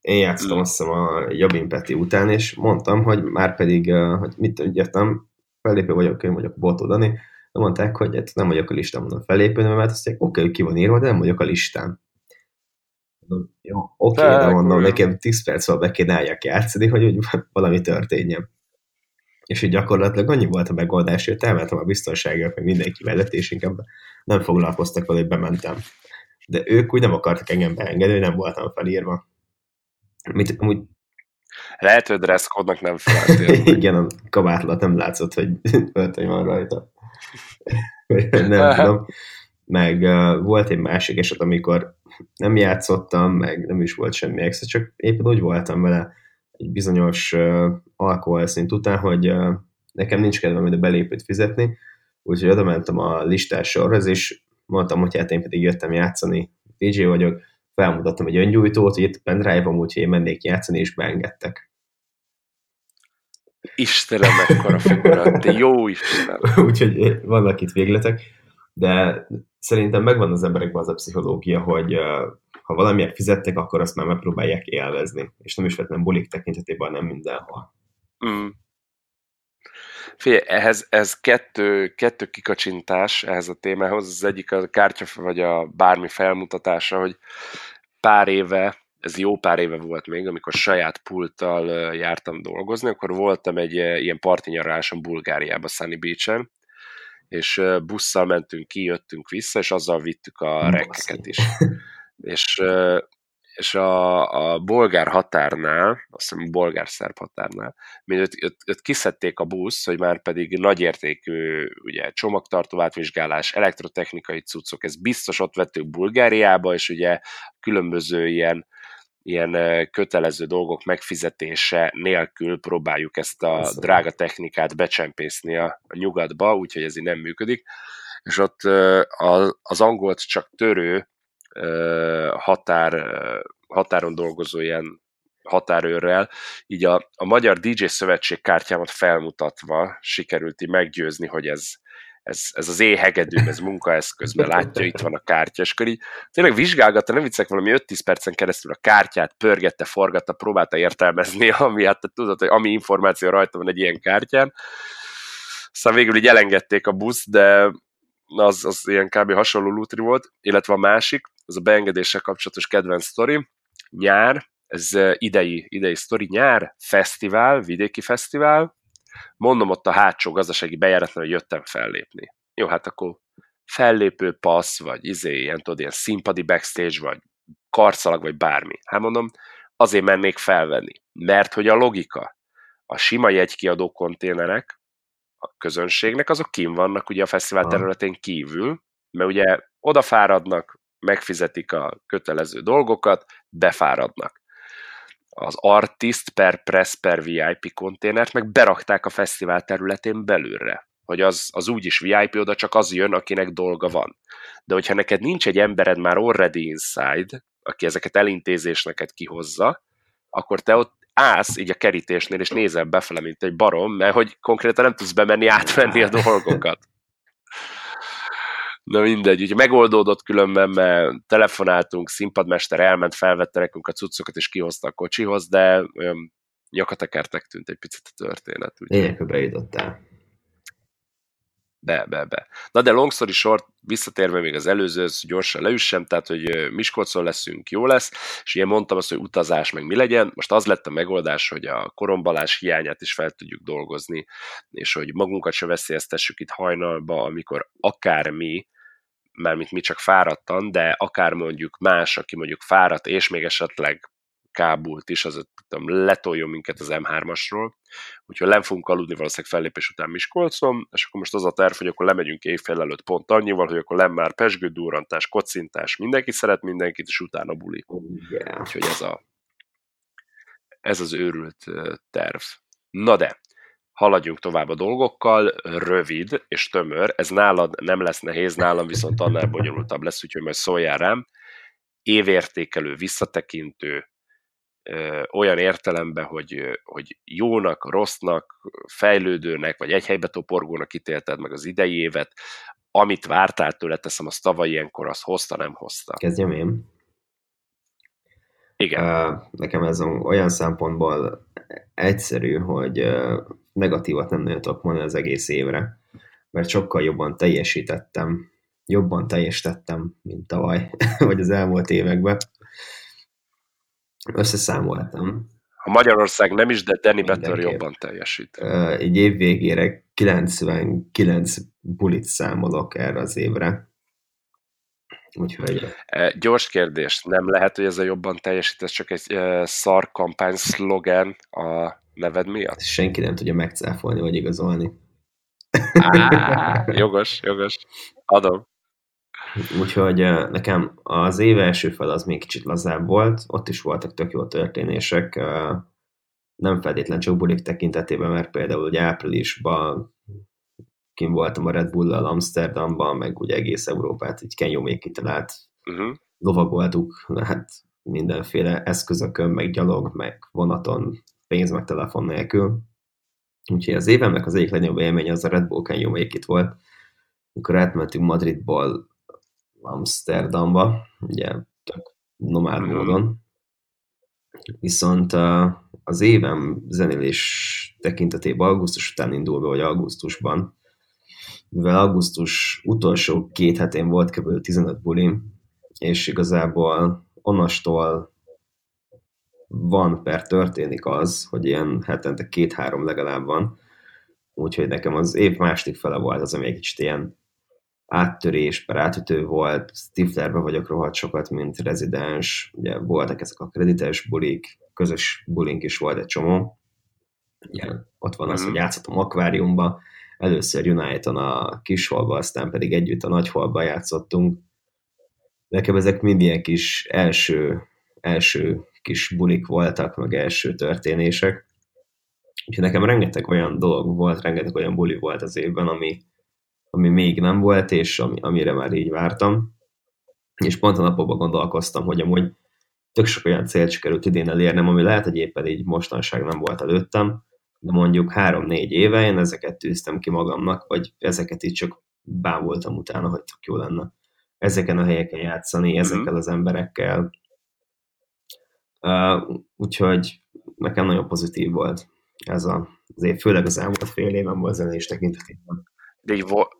én játszottam azt hiszem a Jabin Peti után, és mondtam, hogy már pedig, hogy mit írtam, fellépő vagyok, én vagyok Botó Dani, de mondták, hogy hát nem vagyok a listán, mondom fellépő, mert azt mondják, oké, okay, ki van írva, de nem vagyok a listán. Mondom, jó, oké, okay, de mondom, nekem 10 perc van be kéne álljak játszani, hogy úgy valami történjen. És így gyakorlatilag annyi volt a megoldás, hogy elmentem a biztonságért, meg mindenki mellett, és inkább nem foglalkoztak vele, hogy bementem. De ők úgy nem akartak engem beengedni, nem voltam felírva. Mit, amúgy lehet, hogy dresszkodnak nem feleltél. Igen, a kabátlat nem látszott, hogy öltöny van rajta. nem tudom. Meg uh, volt egy másik eset, amikor nem játszottam, meg nem is volt semmi extra, csak éppen úgy voltam vele egy bizonyos uh, alkoholszint után, hogy uh, nekem nincs kedvem ide belépőt fizetni, úgyhogy oda mentem a listás sorhoz, és mondtam, hogy hát én pedig jöttem játszani, DJ vagyok, felmutattam egy öngyújtót, hogy itt pendrive-om, úgyhogy én mennék játszani, és beengedtek. Istenem, mekkora figura, de jó Istenem. úgyhogy vannak itt végletek, de szerintem megvan az emberekben az a pszichológia, hogy ha valamiért fizettek, akkor azt már megpróbálják élvezni, és nem is vettem bulik tekintetében, nem mindenhol. Mm. Figyelj, ehhez ez kettő, kettő kikacsintás ehhez a témához. Az egyik a kártya, vagy a bármi felmutatása, hogy pár éve, ez jó pár éve volt még, amikor saját pulttal jártam dolgozni, akkor voltam egy ilyen parti nyaraláson Bulgáriába, Sunny Beach-en, és busszal mentünk ki, jöttünk vissza, és azzal vittük a rekkeket is. és és a, a bolgár határnál, azt hiszem bolgár-szerb határnál, mint őt, őt, őt kiszedték a busz, hogy már pedig nagyértékű ugye, csomagtartó átvizsgálás, elektrotechnikai cuccok, ez biztos ott vettük Bulgáriába, és ugye különböző ilyen ilyen kötelező dolgok megfizetése nélkül próbáljuk ezt a drága technikát becsempészni a, a nyugatba, úgyhogy ez így nem működik. És ott az angolt csak törő határ, határon dolgozó ilyen határőrrel, így a, a Magyar DJ Szövetség kártyámat felmutatva sikerült így meggyőzni, hogy ez, ez, ez az éhegedő, ez munkaeszköz, mert látja, itt van a kártya, és akkor így tényleg vizsgálgatta, nem viccek valami 5-10 percen keresztül a kártyát, pörgette, forgatta, próbálta értelmezni, ami, hát tudod, hogy ami információ rajta van egy ilyen kártyán. Aztán végül így elengedték a busz, de az, az ilyen kb. hasonló lútri volt, illetve a másik, az a beengedéssel kapcsolatos kedvenc sztori, nyár, ez idei, idei sztori, nyár, fesztivál, vidéki fesztivál, mondom ott a hátsó gazdasági bejáratnál, hogy jöttem fellépni. Jó, hát akkor fellépő passz, vagy izé, ilyen, tudod, ilyen színpadi backstage, vagy karcalag, vagy bármi. Hát mondom, azért mennék felvenni. Mert hogy a logika, a sima jegykiadó konténerek a közönségnek, azok kim vannak ugye a fesztivál területén kívül, mert ugye odafáradnak, megfizetik a kötelező dolgokat, befáradnak az Artist per Press per VIP konténert meg berakták a fesztivál területén belülre. Hogy az, az úgyis VIP oda csak az jön, akinek dolga van. De hogyha neked nincs egy embered már already inside, aki ezeket elintézés neked kihozza, akkor te ott állsz így a kerítésnél, és nézel befele, mint egy barom, mert hogy konkrétan nem tudsz bemenni átvenni a dolgokat. Na mindegy, ugye megoldódott különben, mert telefonáltunk, színpadmester elment, felvette nekünk a cuccokat, és kihozta a kocsihoz, de olyan nyakatekertek tűnt egy picit a történet. Lényeg, hogy bejutottál. Be, be, be. Na de long story short, visszatérve még az előzőhöz, gyorsan leüssem, tehát, hogy Miskolcon leszünk, jó lesz, és ilyen mondtam azt, hogy utazás meg mi legyen. Most az lett a megoldás, hogy a korombalás hiányát is fel tudjuk dolgozni, és hogy magunkat se veszélyeztessük itt hajnalba, amikor akár mi, mármint mi csak fáradtan, de akár mondjuk más, aki mondjuk fáradt, és még esetleg kábult is, az tudom, letoljon minket az M3-asról, úgyhogy nem fogunk aludni valószínűleg fellépés után Miskolcon, és akkor most az a terv, hogy akkor lemegyünk éjfél előtt pont annyival, hogy akkor nem már pesgő, durrantás, kocintás, mindenki szeret mindenkit, és utána buli. Yeah. Úgyhogy ez, a, ez az őrült terv. Na de, haladjunk tovább a dolgokkal, rövid és tömör, ez nálad nem lesz nehéz, nálam viszont annál bonyolultabb lesz, úgyhogy majd szóljál rám. Évértékelő, visszatekintő, olyan értelemben, hogy, hogy jónak, rossznak, fejlődőnek, vagy egy helybe toporgónak ítélted meg az idei évet, amit vártál tőle, teszem, az tavaly ilyenkor, azt hozta, nem hozta. Kezdjem én. Igen. Nekem ez olyan szempontból egyszerű, hogy negatívat nem nagyon tudok mondani az egész évre, mert sokkal jobban teljesítettem, jobban teljesítettem, mint tavaly, vagy az elmúlt években. Összeszámoltam. A Magyarország nem is, de Danny Better jobban teljesít. Egy év végére 99 bulit számolok erre az évre. Úgyhogy... Gyors kérdés, nem lehet, hogy ez a jobban teljesít, ez csak egy szar kampány szlogen a neved miatt? Senki nem tudja megcáfolni vagy igazolni. Á, jogos, jogos. Adom. Úgyhogy nekem az év első fel az még kicsit lazább volt, ott is voltak tök jó történések, nem feltétlen csak bulik tekintetében, mert például ugye áprilisban kim voltam a Red Bull-al Amsterdamban, meg ugye egész Európát így Kenyó még kitalált. Uh-huh. Lovagoltuk, hát mindenféle eszközökön, meg gyalog, meg vonaton, pénz, meg telefon nélkül. Úgyhogy az évemnek az egyik legnagyobb élmény az a Red Bull Kenyó még itt volt, amikor átmentünk Madridból Amsterdamba, ugye tök nomád uh-huh. módon. Viszont az évem zenélés tekintetében augusztus után indul be, vagy augusztusban, mivel augusztus utolsó két hetén volt kb. 15 bulim, és igazából onnastól van per történik az, hogy ilyen hetente két-három legalább van, úgyhogy nekem az év második fele volt az, ami egy kicsit ilyen áttörés, per átütő volt, Stiflerbe vagyok rohadt sokat, mint rezidens, ugye voltak ezek a kredites bulik, közös bulink is volt egy csomó, ugye ott van az, hogy mhm. játszottam akváriumba, először United-on a kisholba, aztán pedig együtt a nagyholba játszottunk. Nekem ezek mind ilyen kis első, első kis bulik voltak, meg első történések. Úgyhogy nekem rengeteg olyan dolog volt, rengeteg olyan buli volt az évben, ami, ami még nem volt, és ami, amire már így vártam. És pont a napokban gondolkoztam, hogy amúgy tök sok olyan célt sikerült idén elérnem, ami lehet, hogy éppen így mostanság nem volt előttem, de mondjuk három-négy éve én ezeket tűztem ki magamnak, vagy ezeket így csak bámultam utána, hogy tök jó lenne ezeken a helyeken játszani, mhm. ezekkel az emberekkel. Uh, úgyhogy nekem nagyon pozitív volt ez a, az év, főleg az elmúlt fél éven volt zenés tekintetében. De így vo-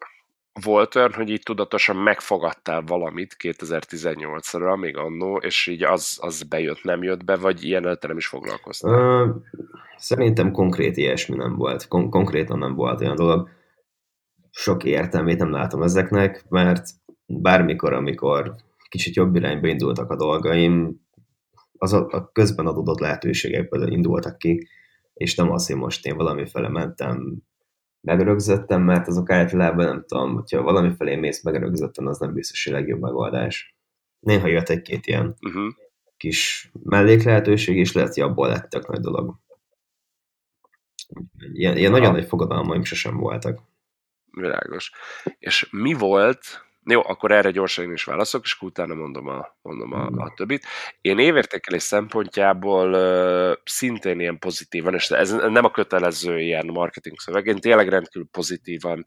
volt olyan, hogy így tudatosan megfogadtál valamit 2018-ra, még annó, és így az, az bejött, nem jött be, vagy ilyen nem is foglalkoztál? Uh, szerintem konkrét ilyesmi nem volt. Kon- konkrétan nem volt olyan dolog. Sok értelmét nem látom ezeknek, mert bármikor, amikor kicsit jobb irányba indultak a dolgaim, az a, a közben adódott lehetőségekből indultak ki, és nem az, hogy most én valamifele mentem, megrögzöttem, mert azok általában nem tudom, hogyha valami felé mész megrögzötten, az nem biztos, hogy a legjobb megoldás. Néha jött egy-két ilyen uh-huh. kis melléklehetőség, és lehet, hogy abból lett tök nagy dolog. Ilyen, ilyen nagyon nagy fogadalmaim sosem voltak. Világos. És mi volt jó, akkor erre gyorsan én is válaszok, és utána mondom a, mondom a, a többit. Én évértékelés szempontjából uh, szintén ilyen pozitívan, és ez nem a kötelező ilyen marketing szöveg, én tényleg rendkívül pozitívan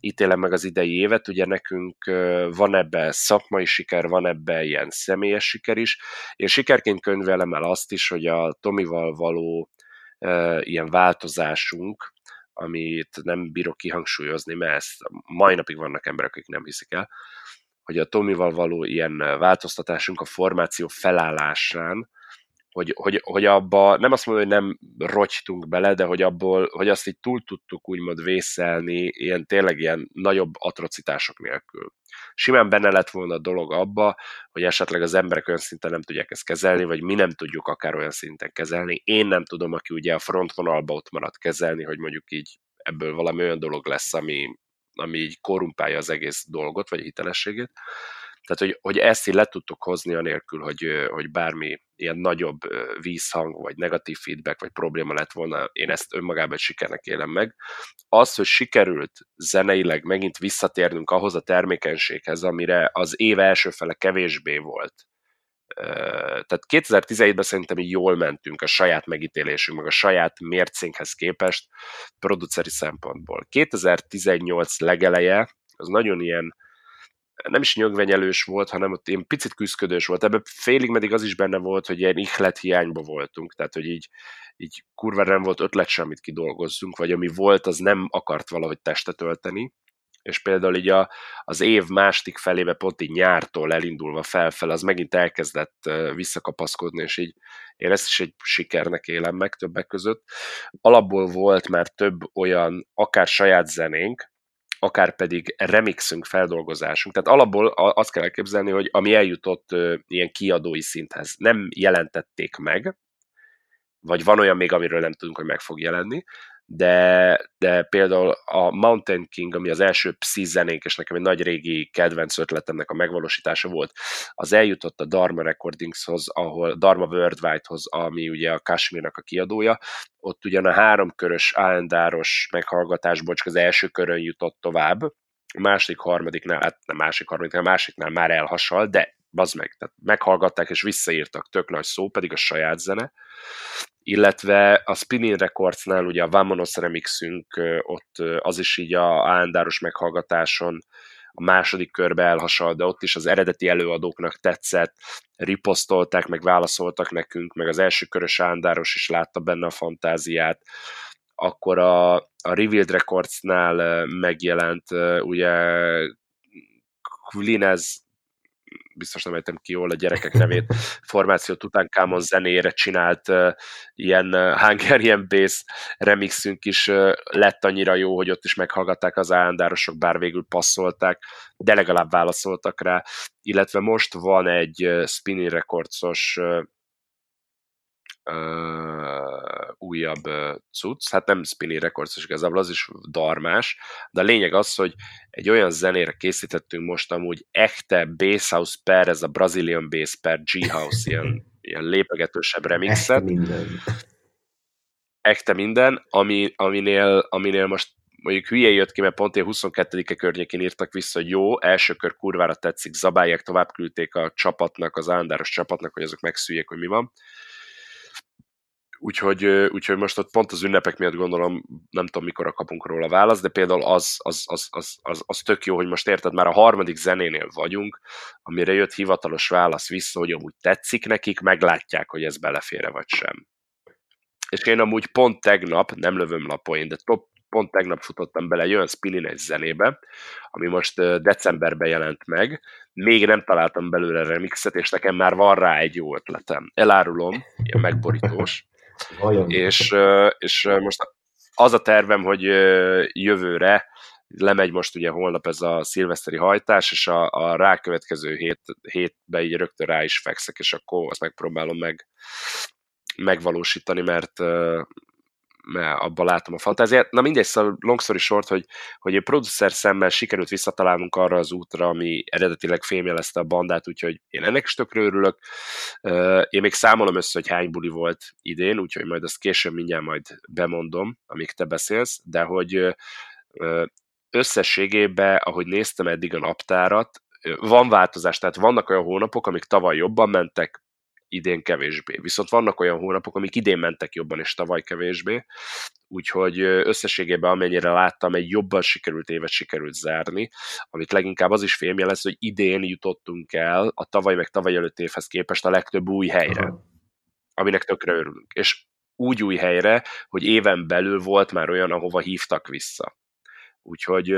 ítélem meg az idei évet, ugye nekünk uh, van ebbe szakmai siker, van ebbe ilyen személyes siker is. Én sikerként könyvelem el azt is, hogy a Tomival való uh, ilyen változásunk, amit nem bírok kihangsúlyozni, mert ezt mai napig vannak emberek, akik nem hiszik el, hogy a Tomival való ilyen változtatásunk a formáció felállásán, hogy, hogy, hogy abba nem azt mondom, hogy nem rogytunk bele, de hogy abból, hogy azt így túl tudtuk úgymond vészelni, ilyen tényleg ilyen nagyobb atrocitások nélkül. Simán benne lett volna a dolog abba, hogy esetleg az emberek olyan szinten nem tudják ezt kezelni, vagy mi nem tudjuk akár olyan szinten kezelni. Én nem tudom, aki ugye a frontvonalba ott maradt kezelni, hogy mondjuk így ebből valami olyan dolog lesz, ami, ami így korrumpálja az egész dolgot, vagy hitelességét. Tehát, hogy, hogy ezt így le tudtuk hozni anélkül, hogy, hogy bármi ilyen nagyobb vízhang, vagy negatív feedback, vagy probléma lett volna, én ezt önmagában sikernek élem meg. Az, hogy sikerült zeneileg megint visszatérnünk ahhoz a termékenységhez, amire az év első fele kevésbé volt. Tehát 2017-ben szerintem így jól mentünk a saját megítélésünk, meg a saját mércénkhez képest produceri szempontból. 2018 legeleje, az nagyon ilyen nem is nyögvenyelős volt, hanem ott ilyen picit küzdködős volt. Ebben félig meddig az is benne volt, hogy ilyen ihlet hiányba voltunk, tehát hogy így, így kurva nem volt ötlet sem, amit kidolgozzunk, vagy ami volt, az nem akart valahogy testet ölteni, és például így a, az év másik felébe pont így nyártól elindulva felfel, az megint elkezdett visszakapaszkodni, és így én ezt is egy sikernek élem meg többek között. Alapból volt már több olyan, akár saját zenénk, akár pedig remixünk, feldolgozásunk. Tehát alapból azt kell elképzelni, hogy ami eljutott ilyen kiadói szinthez, nem jelentették meg, vagy van olyan még, amiről nem tudunk, hogy meg fog jelenni, de, de például a Mountain King, ami az első psi zenénk, és nekem egy nagy régi kedvenc ötletemnek a megvalósítása volt, az eljutott a Dharma Recordingshoz, ahol Dharma Worldwide-hoz, ami ugye a Kashmirnak a kiadója, ott ugyan a háromkörös állendáros meghallgatásból csak az első körön jutott tovább, a második, harmadiknál, hát nem másik, harmadiknál, másiknál már elhasal, de bazd meg, tehát meghallgatták és visszaírtak, tök nagy szó, pedig a saját zene, illetve a Spinning Recordsnál ugye a Vamonos remixünk, ott az is így a állandáros meghallgatáson a második körbe elhasal, de ott is az eredeti előadóknak tetszett, riposztolták, meg válaszoltak nekünk, meg az első körös állandáros is látta benne a fantáziát, akkor a, a Revealed Recordsnál megjelent ugye Qulinez biztos nem ejtem ki jól a gyerekek nevét, formáció Tutankhamon zenére csinált uh, ilyen uh, Hungarian Bass remixünk is uh, lett annyira jó, hogy ott is meghallgatták az állandárosok, bár végül passzolták, de legalább válaszoltak rá, illetve most van egy Spinning Recordsos uh, újabb uh, cucc, hát nem Spinning Records, igazából az is darmás, de a lényeg az, hogy egy olyan zenére készítettünk most amúgy echte bass house per, ez a Brazilian bass per G-house, ilyen, ilyen lépegetősebb remixet. Ekte minden. Ekte minden, ami, aminél, aminél most mondjuk hülye jött ki, mert pont én 22-e környékén írtak vissza, hogy jó, első kör kurvára tetszik, zabálják, tovább küldték a csapatnak, az állandáros csapatnak, hogy azok megszüljék, hogy mi van. Úgyhogy, úgyhogy most ott pont az ünnepek miatt gondolom, nem tudom mikor kapunk róla választ, de például az, az, az, az, az, az tök jó, hogy most érted, már a harmadik zenénél vagyunk, amire jött hivatalos válasz vissza, hogy amúgy tetszik nekik, meglátják, hogy ez belefére vagy sem. És én amúgy pont tegnap, nem lövöm lapoin, de top, pont tegnap futottam bele olyan Spillin egy zenébe, ami most decemberben jelent meg, még nem találtam belőle remixet, és nekem már van rá egy jó ötletem. Elárulom, ilyen megborítós. És, és most az a tervem, hogy jövőre lemegy most ugye holnap ez a szilveszteri hajtás, és a, a rákövetkező hét, hétbe így rögtön rá is fekszek, és akkor azt megpróbálom meg, megvalósítani, mert abban látom a fantáziát. Na mindegy, szóval long story short, hogy, hogy a producer szemmel sikerült visszatalálnunk arra az útra, ami eredetileg fémjelezte a bandát, úgyhogy én ennek is tökre örülök. Én még számolom össze, hogy hány buli volt idén, úgyhogy majd azt később mindjárt majd bemondom, amíg te beszélsz, de hogy összességében, ahogy néztem eddig a naptárat, van változás, tehát vannak olyan hónapok, amik tavaly jobban mentek, idén kevésbé. Viszont vannak olyan hónapok, amik idén mentek jobban, és tavaly kevésbé. Úgyhogy összességében amennyire láttam, egy jobban sikerült évet sikerült zárni, amit leginkább az is fémjelez, hogy idén jutottunk el a tavaly meg tavaly előtt évhez képest a legtöbb új helyre, aminek tökre örülünk. És úgy új helyre, hogy éven belül volt már olyan, ahova hívtak vissza. Úgyhogy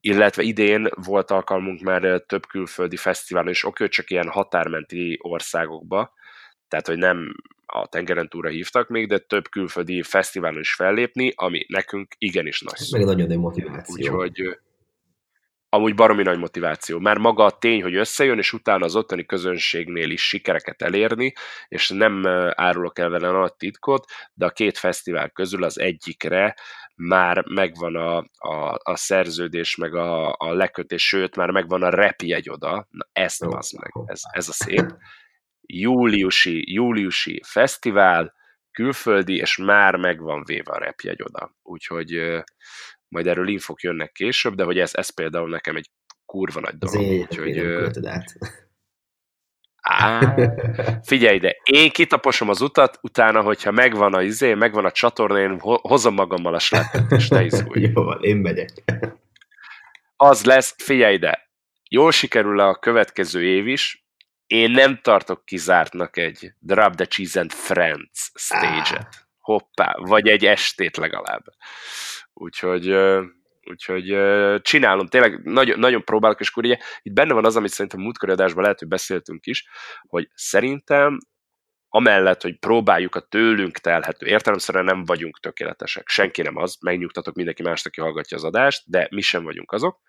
illetve idén volt alkalmunk már több külföldi fesztiválon, és oké, csak ilyen határmenti országokba, tehát hogy nem a tengeren túra hívtak még, de több külföldi fesztiválon is fellépni, ami nekünk igenis nagy szó. Meg nagyon nagy motiváció. Úgyhogy amúgy baromi nagy motiváció. Már maga a tény, hogy összejön, és utána az ottani közönségnél is sikereket elérni, és nem árulok el vele nagy titkot, de a két fesztivál közül az egyikre már megvan a, a, a szerződés, meg a, a lekötés, sőt, már megvan a repjegy oda. Na, ezt oh, az meg, ez, ez a szép. Júliusi, júliusi fesztivál, külföldi, és már megvan véve a repjegy oda. Úgyhogy majd erről infok jönnek később, de hogy ez, ez például nekem egy kurva nagy dolog. Azért úgyhogy, át. Á, figyelj ide, én kitaposom az utat, utána, hogyha megvan a izé, megvan a csatorna, én hozom magammal a slettet, és te izgulj. Jó van, én megyek. Az lesz, figyelj ide, jól sikerül a következő év is, én nem tartok kizártnak egy Drop the Cheese and Friends stage-et. Hoppá, vagy egy estét legalább. Úgyhogy Úgyhogy csinálom, tényleg nagyon, nagyon próbálok, és akkor ugye itt benne van az, amit szerintem múltkori adásban lehet, hogy beszéltünk is, hogy szerintem amellett, hogy próbáljuk a tőlünk telhető, értelemszerűen nem vagyunk tökéletesek. Senki nem az, megnyugtatok mindenki mást, aki hallgatja az adást, de mi sem vagyunk azok,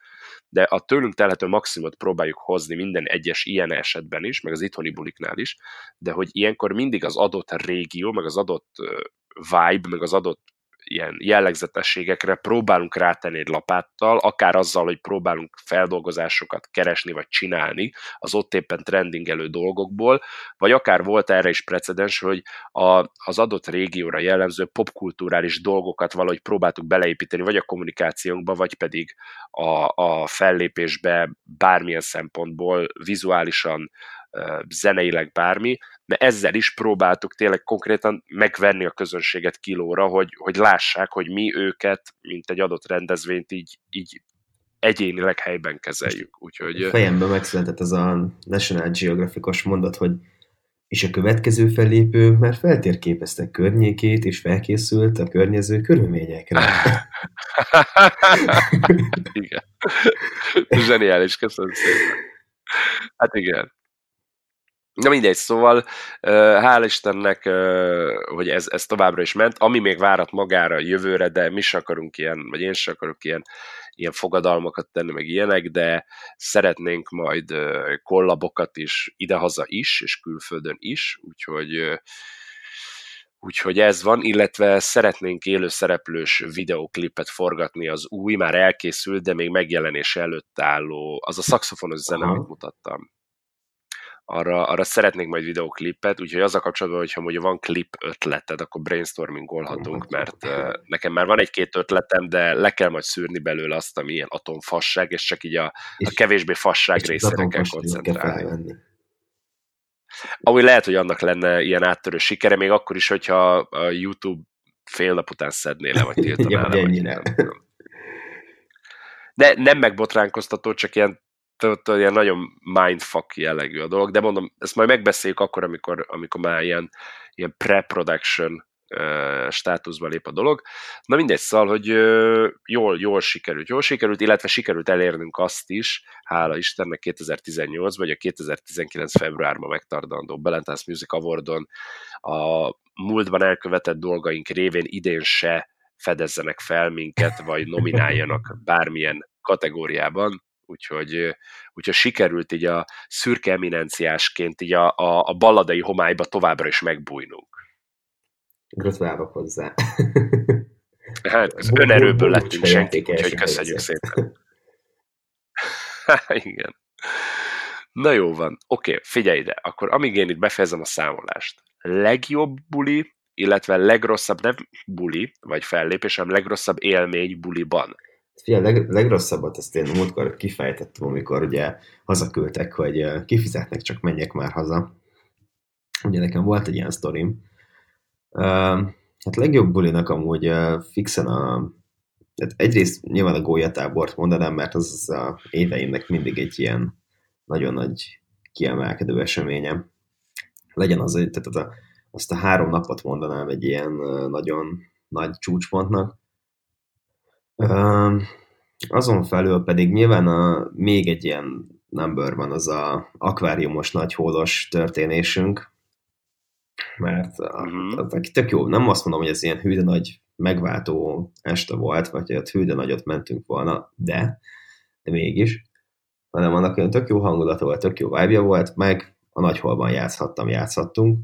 de a tőlünk telhető maximumot próbáljuk hozni minden egyes ilyen esetben is, meg az itthoni buliknál is, de hogy ilyenkor mindig az adott régió, meg az adott vibe, meg az adott ilyen jellegzetességekre próbálunk rátenni egy lapáttal, akár azzal, hogy próbálunk feldolgozásokat keresni vagy csinálni az ott éppen trendingelő dolgokból, vagy akár volt erre is precedens, hogy a, az adott régióra jellemző popkulturális dolgokat valahogy próbáltuk beleépíteni, vagy a kommunikációnkba, vagy pedig a, a fellépésbe bármilyen szempontból vizuálisan zeneileg bármi, de ezzel is próbáltuk tényleg konkrétan megvenni a közönséget kilóra, hogy, hogy lássák, hogy mi őket, mint egy adott rendezvényt így, így egyénileg helyben kezeljük. Úgyhogy... Fejemben megszületett az a National Geographic-os mondat, hogy és a következő fellépő már feltérképezte környékét, és felkészült a környező körülményekre. igen. Zseniális, köszönöm szépen. Hát igen. Na mindegy, szóval hál' Istennek, hogy ez, ez továbbra is ment, ami még várat magára jövőre, de mi sem akarunk ilyen, vagy én sem akarok ilyen, ilyen fogadalmakat tenni, meg ilyenek, de szeretnénk majd kollabokat is idehaza is, és külföldön is, úgyhogy Úgyhogy ez van, illetve szeretnénk élőszereplős videoklipet forgatni az új, már elkészült, de még megjelenés előtt álló, az a szakszofonos zene, amit mutattam arra, arra szeretnék majd videoklipet, úgyhogy az a kapcsolatban, hogyha mondja van klip ötleted, akkor brainstormingolhatunk, mert nekem már van egy-két ötletem, de le kell majd szűrni belőle azt, ami ilyen atomfasság, és csak így a, a kevésbé fasság részére kell koncentrálni. Ahogy lehet, hogy annak lenne ilyen áttörő sikere, még akkor is, hogyha a YouTube fél nap után szedné le, vagy tiltaná le, vagy nem. De nem megbotránkoztató, csak ilyen tudod, ilyen nagyon mindfuck jellegű a dolog, de mondom, ezt majd megbeszéljük akkor, amikor, amikor már ilyen, ilyen pre-production uh, státuszba lép a dolog. Na mindegy, szóval, hogy uh, jól, jól sikerült, jól sikerült, illetve sikerült elérnünk azt is, hála Istennek 2018-ban, vagy a 2019 februárban megtartandó Ballantyne's Music Awardon a múltban elkövetett dolgaink révén idén se fedezzenek fel minket, vagy nomináljanak bármilyen kategóriában, úgyhogy, úgyhogy sikerült így a szürke eminenciásként így a, a, a balladai homályba továbbra is megbújnunk. Gratulálok hozzá. Hát az önerőből lettünk senki, úgyhogy köszönjük szépen. Igen. Na jó van, oké, okay, figyelj ide, akkor amíg én itt befejezem a számolást. Legjobb buli, illetve legrosszabb, nem buli, vagy fellépés, hanem legrosszabb élmény buliban. Fia, leg, legrosszabbat ezt én múltkor kifejtettem, amikor ugye hazaküldtek, hogy kifizetnek, csak menjek már haza. Ugye nekem volt egy ilyen sztorim. Hát legjobb bulinak amúgy fixen a tehát egyrészt nyilván a gólyatábort mondanám, mert az, az a éveimnek mindig egy ilyen nagyon nagy kiemelkedő eseményem. Legyen az, tehát az a, azt a három napot mondanám egy ilyen nagyon nagy csúcspontnak. Azon felül pedig nyilván a, még egy ilyen number van, az a akváriumos nagy hódos történésünk, mert uh-huh. az, tök jó, nem azt mondom, hogy ez ilyen hűde nagy megváltó este volt, vagy hogy ott hűde nagyot mentünk volna, de, de mégis, hanem annak olyan tök jó hangulata volt, tök jó vibe volt, meg a nagy holban játszhattam, játszhattunk.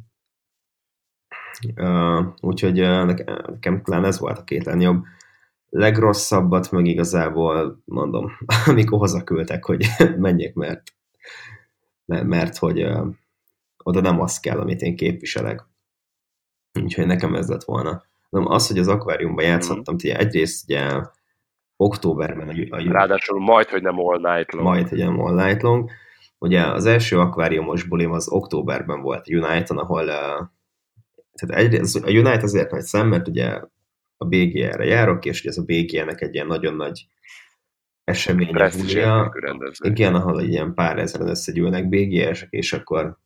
Uh, úgyhogy uh, nekem, nekem talán ez volt a két legjobb legrosszabbat meg igazából mondom, amikor hazaküldtek, hogy menjek, mert, mert, hogy oda nem az kell, amit én képviselek. Úgyhogy nekem ez lett volna. Nem, az, hogy az akváriumban mhm. játszottam, mm. egyrészt ugye októberben a, a Ráadásul majd, hogy nem all night long. Majd, hogy nem all night long. Ugye az első akváriumos bulim az októberben volt United, ahol tehát egyrészt a United azért nagy szem, mert ugye a BGR-re járok, és ez a BGR-nek egy ilyen nagyon nagy esemény. Igen, ahol egy ilyen pár ezeren összegyűlnek BGR-sek, és akkor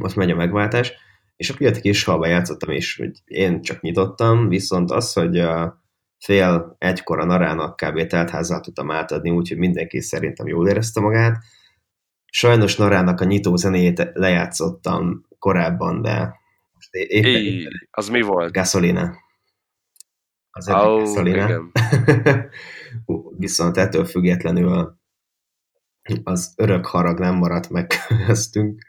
ott megy a megváltás. És a piaci kis halba játszottam, és hogy én csak nyitottam, viszont az, hogy a fél egykor a narának kb. teltházal tudtam átadni, úgyhogy mindenki szerintem jól érezte magát. Sajnos narának a nyitó zenéjét lejátszottam korábban, de most éppen, éppen az mi volt? Gasolina az egyik oh, Szalina. Viszont ettől függetlenül az örök harag nem maradt meg köztünk.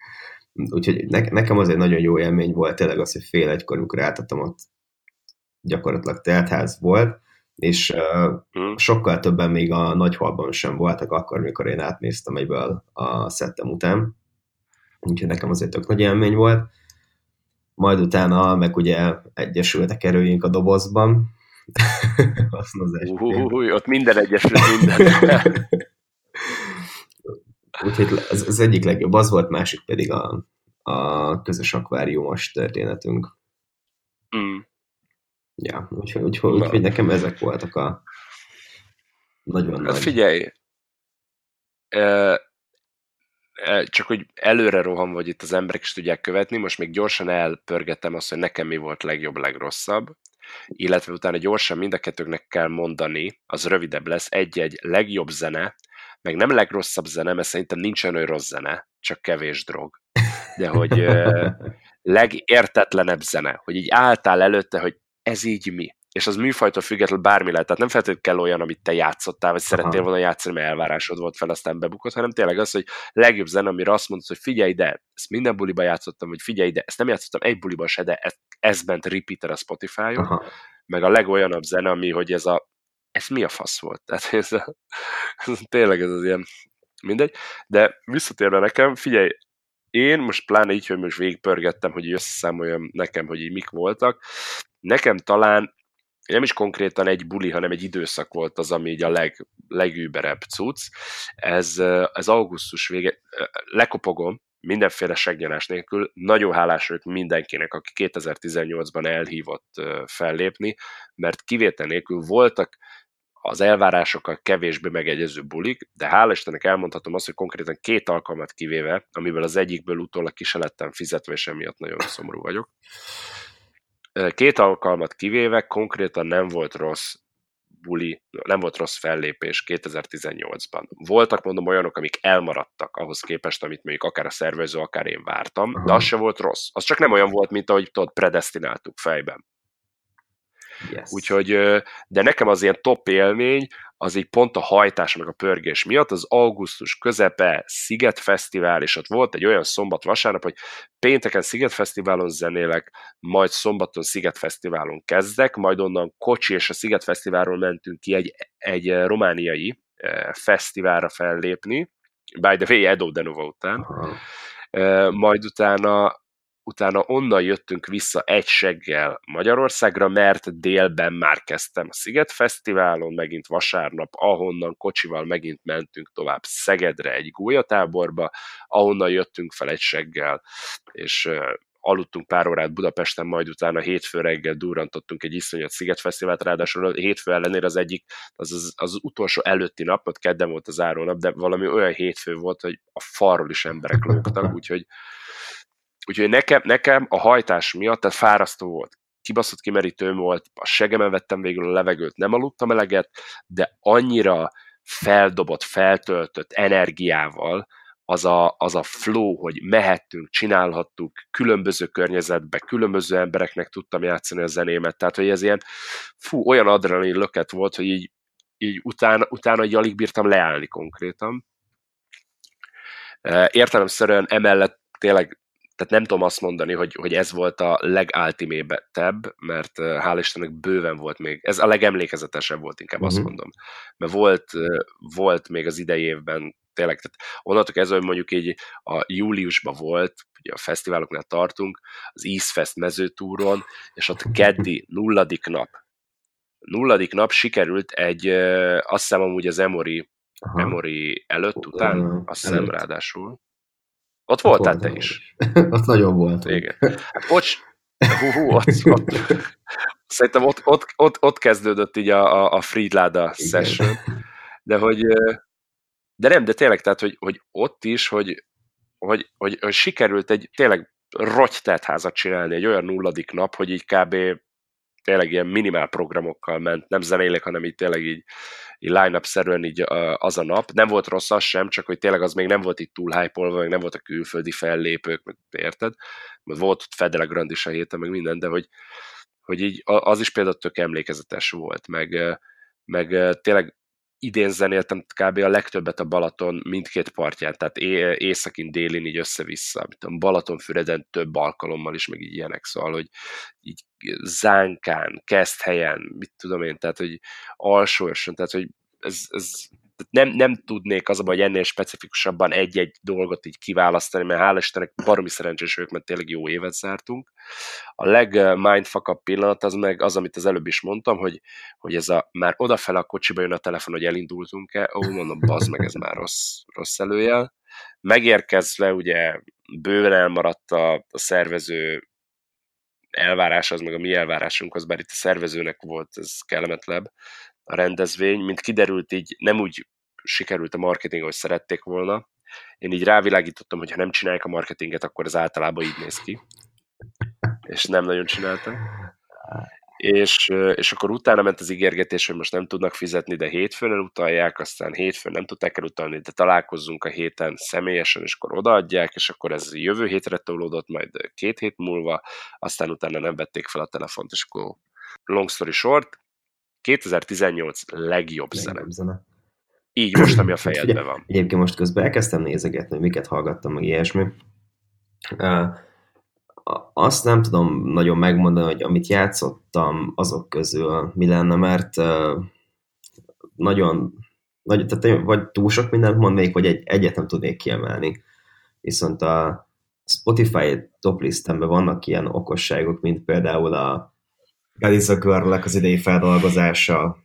Úgyhogy ne, nekem az egy nagyon jó élmény volt, tényleg az, hogy fél egykor, amikor álltattam ott gyakorlatilag teltház volt, és uh, sokkal többen még a nagyhalban sem voltak akkor, mikor én átnéztem egyből a szettem után. Úgyhogy nekem az egy tök nagy élmény volt. Majd utána meg ugye egyesültek erőink a dobozban, Új, ott minden egyesült minden. Úgyhogy ez az egyik legjobb, az volt, másik pedig a, a közös akváriumos történetünk. Mm. Ja, úgyhogy, úgyhogy, úgyhogy nekem ezek voltak a nagyon hát nagy... Figyelj, csak hogy előre roham, vagy itt az emberek is tudják követni, most még gyorsan elpörgetem azt, hogy nekem mi volt legjobb, legrosszabb, illetve utána gyorsan mind a kettőknek kell mondani, az rövidebb lesz, egy-egy legjobb zene, meg nem legrosszabb zene, mert szerintem nincsen olyan rossz zene, csak kevés drog. De hogy legértetlenebb zene, hogy így álltál előtte, hogy ez így mi és az műfajtól függetlenül bármi lehet. Tehát nem feltétlenül kell olyan, amit te játszottál, vagy szerettél volna játszani, mert elvárásod volt fel, aztán bebukott, hanem tényleg az, hogy legjobb zene, amire azt mondod, hogy figyelj ide, ezt minden buliba játszottam, vagy figyelj ide, ezt nem játszottam egy buliba se, de ez, ez bent repeater a Spotify-on, meg a legolyanabb zene, ami, hogy ez a ez mi a fasz volt? Tehát ez, a, ez tényleg ez az ilyen mindegy. De visszatérve nekem, figyelj, én most pláne így, hogy most végigpörgettem, hogy összeszámoljam nekem, hogy így mik voltak, nekem talán nem is konkrétan egy buli, hanem egy időszak volt az, ami így a leg, legűberebb cucc. Ez, ez augusztus vége, lekopogom, mindenféle segnyelás nélkül. Nagyon hálás vagyok mindenkinek, aki 2018-ban elhívott fellépni, mert kivétel nélkül voltak az elvárásokkal kevésbé megegyező bulik, de hála Istennek elmondhatom azt, hogy konkrétan két alkalmat kivéve, amiből az egyikből utólag ki se lettem fizetve, és emiatt nagyon szomorú vagyok. Két alkalmat kivéve konkrétan nem volt rossz buli, nem volt rossz fellépés 2018-ban. Voltak, mondom, olyanok, amik elmaradtak ahhoz képest, amit mondjuk akár a szervező, akár én vártam, de az se volt rossz. Az csak nem olyan volt, mint ahogy tudod, predestináltuk fejben. Yes. Úgyhogy, de nekem az ilyen top élmény, az így pont a hajtás meg a pörgés miatt, az augusztus közepe Sziget Fesztivál, és ott volt egy olyan szombat-vasárnap, hogy pénteken Sziget Fesztiválon zenélek, majd szombaton Sziget Fesztiválon kezdek, majd onnan Kocsi és a Sziget Fesztiválról mentünk ki egy, egy romániai fesztiválra fellépni, by the way, Edo Denova után, uh-huh. majd utána utána onnan jöttünk vissza egy seggel Magyarországra, mert délben már kezdtem a Sziget Fesztiválon, megint vasárnap, ahonnan kocsival megint mentünk tovább Szegedre egy gólyatáborba, ahonnan jöttünk fel egy seggel, és aludtunk pár órát Budapesten, majd utána hétfő reggel durrantottunk egy iszonyat Fesztivált, ráadásul hétfő ellenére az egyik, az, az, az utolsó előtti nap, ott kedden volt az nap, de valami olyan hétfő volt, hogy a farról is emberek lógtak, úgyhogy Úgyhogy nekem, nekem a hajtás miatt, tehát fárasztó volt. Kibaszott kimerítőm volt, a segemen vettem végül a levegőt, nem aludtam eleget, de annyira feldobott, feltöltött energiával, az a, az a flow, hogy mehettünk, csinálhattuk, különböző környezetbe, különböző embereknek tudtam játszani a zenémet, tehát hogy ez ilyen, fú, olyan adrenalin löket volt, hogy így, így utána, utána így alig bírtam leállni konkrétan. Értelemszerűen emellett tényleg tehát nem tudom azt mondani, hogy, hogy ez volt a legáltimétebb, mert hál' Istennek bőven volt még, ez a legemlékezetesebb volt, inkább uh-huh. azt mhm. mondom. Mert volt, volt még az idei évben tényleg, tehát onnantól kezdve, hogy mondjuk így a júliusban volt, ugye a fesztiváloknál tartunk, az Eastfest mezőtúron, és ott keddi nulladik nap, nulladik nap sikerült egy, azt hiszem amúgy az Emory, Emory előtt, után, azt hiszem ráadásul, ott voltál te is. ott nagyon volt. Igen. Hát, bocs, hú, hú, ott, ott, szerintem ott, ott, ott, ott kezdődött így a, a Friedláda session, de hogy de nem, de tényleg, tehát, hogy, hogy ott is, hogy, hogy, hogy, hogy sikerült egy tényleg rogytelt házat csinálni, egy olyan nulladik nap, hogy így kb tényleg ilyen minimál programokkal ment, nem zenélek, hanem így tényleg így, így line-up szerűen így az a nap. Nem volt rossz az sem, csak hogy tényleg az még nem volt itt túl hype meg nem volt a külföldi fellépők, meg érted? Mert volt ott Fedele Grand is a héten, meg minden, de hogy, hogy így az is például tök emlékezetes volt, meg, meg tényleg idén zenéltem kb. a legtöbbet a Balaton mindkét partján, tehát é- északin, délin így össze-vissza. Balatonfüreden több alkalommal is, meg így ilyenek, szóval, hogy így zánkán, kezd helyen, mit tudom én, tehát, hogy alsóosan, tehát, hogy ez, ez nem, nem tudnék az hogy ennél specifikusabban egy-egy dolgot így kiválasztani, mert hál' Istennek baromi szerencsés vagyok, mert tényleg jó évet zártunk. A legmindfuck pillanat az meg az, amit az előbb is mondtam, hogy, hogy ez a már odafele a kocsiba jön a telefon, hogy elindultunk-e, ó, mondom, bazd meg, ez már rossz, rossz előjel. Megérkezve ugye bőven elmaradt a, a szervező elvárás, az meg a mi elvárásunk, az bár itt a szervezőnek volt ez kellemetlebb, a rendezvény, mint kiderült, így nem úgy sikerült a marketing, ahogy szerették volna. Én így rávilágítottam, hogy ha nem csinálják a marketinget, akkor ez általában így néz ki. És nem nagyon csináltam. És, és akkor utána ment az ígérgetés, hogy most nem tudnak fizetni, de hétfőn utalják, aztán hétfőn nem tudták elutalni, de találkozzunk a héten személyesen, és akkor odaadják, és akkor ez jövő hétre tolódott, majd két hét múlva, aztán utána nem vették fel a telefont, és akkor long story short, 2018 legjobb, legjobb zene. zene. Így most, ami a fejedben van. Egyébként most közben elkezdtem nézegetni, hogy miket hallgattam, meg ilyesmi. Uh, azt nem tudom nagyon megmondani, hogy amit játszottam azok közül mi lenne, mert uh, nagyon, nagyon, tehát vagy túl sok mindent mondnék, vagy egy, egyet nem tudnék kiemelni. Viszont a, Spotify top listemben vannak ilyen okosságok, mint például a God is a girl az idei feldolgozása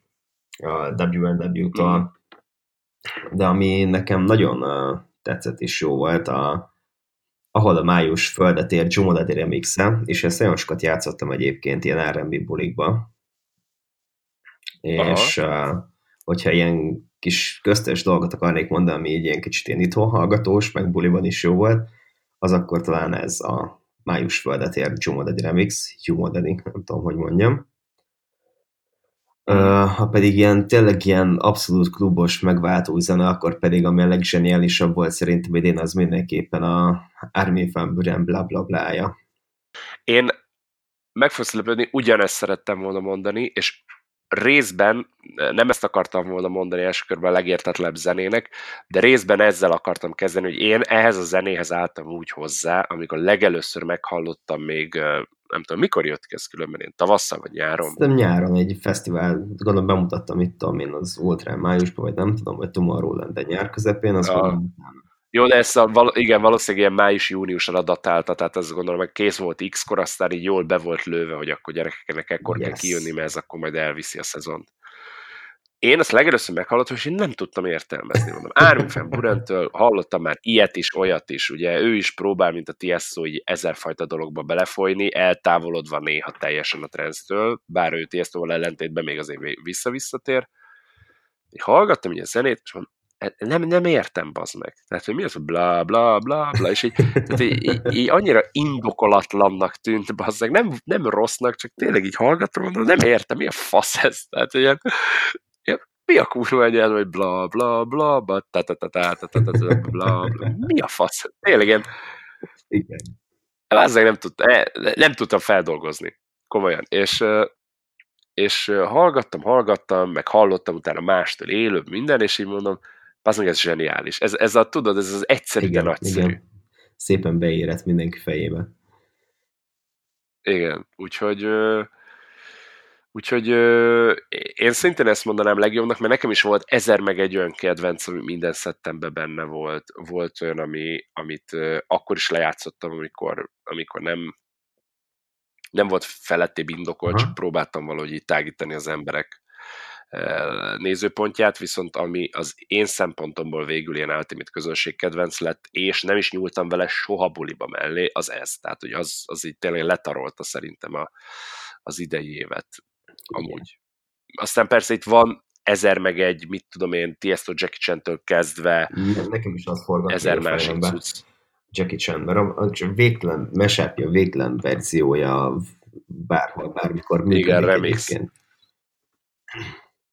a WNW-tól, de ami nekem nagyon uh, tetszett és jó volt, a, ahol a május földet ér Jumodadi remixe, és ezt nagyon sokat játszottam egyébként ilyen R&B bulikba, és uh, hogyha ilyen kis köztes dolgot akarnék mondani, ami így ilyen kicsit ilyen itthon hallgatós, meg buliban is jó volt, az akkor talán ez a május földet ér Jumodadi remix, Jumodadi, nem tudom, hogy mondjam. Uh, ha pedig ilyen, tényleg ilyen abszolút klubos, megváltó zene, akkor pedig ami a leggeniálisabb volt szerintem idén, az mindenképpen a Armin van Buren bla bla blája. Én meg fogsz lepődni, ugyanezt szerettem volna mondani, és részben, nem ezt akartam volna mondani első körben a legértetlenebb zenének, de részben ezzel akartam kezdeni, hogy én ehhez a zenéhez álltam úgy hozzá, amikor legelőször meghallottam még, nem tudom, mikor jött ki ez különben, én tavasszal vagy nyáron? Nem nyáron, egy fesztivál, gondolom bemutattam itt, én az Ultra májusban, vagy nem tudom, vagy Tomorrowland, de nyár közepén, az a... Jó, de ezt a, val- igen, valószínűleg ilyen május-júniusra datálta, tehát ez gondolom, hogy kész volt X-kor, aztán így jól be volt lőve, hogy akkor gyerekeknek ekkor yes. kell kijönni, mert ez akkor majd elviszi a szezont. Én ezt legelőször meghallottam, és én nem tudtam értelmezni. Mondom, Armin Burentől hallottam már ilyet is, olyat is. Ugye ő is próbál, mint a Tiesto, így ezerfajta dologba belefolyni, eltávolodva néha teljesen a trendtől, bár ő Tiestoval ellentétben még azért vissza-visszatér. Én hallgattam ilyen zenét, és mondom, nem, nem értem, bazd meg. Tehát, hogy mi az, bla, bla, bla, bla, és így, tehát így, így, így annyira indokolatlannak tűnt, bazd meg, nem, nem rossznak, csak tényleg így hallgatom, mondom, nem értem, mi a fasz ez? Tehát, ilyen, mi a kurva egy hogy bla, bla, bla, bla, ta, ta, ta, ta, ta, ta, ta, bla, bla, mi a fasz? Tényleg ilyen, igen. Azért nem, tud, nem tudtam feldolgozni, komolyan, és és hallgattam, hallgattam, meg hallottam utána mástól élőbb minden, és így mondom, az meg ez zseniális. Ez, ez a, tudod, ez az egyszerű, igen, de nagyszerű. Igen. Szépen beérett mindenki fejébe. Igen, úgyhogy úgyhogy én szintén ezt mondanám legjobbnak, mert nekem is volt ezer meg egy olyan kedvenc, ami minden szettemben benne volt. Volt olyan, ami, amit akkor is lejátszottam, amikor, amikor nem nem volt felettébb indokolt, csak próbáltam valahogy így tágítani az emberek nézőpontját, viszont ami az én szempontomból végül ilyen Ultimate közönségkedvenc lett, és nem is nyúltam vele soha buliba mellé, az ez. Tehát, hogy az, az így tényleg letarolta szerintem a, az idei évet amúgy. Aztán persze itt van ezer meg egy, mit tudom én, Tiesto Jackie Chan-től kezdve. Nekem is az forgat. Ezer másik cucc. Jackie Chan, mert a, a végtelen, mesepja, végtelen verziója bárhol, bármikor Igen, remix. Egyébként.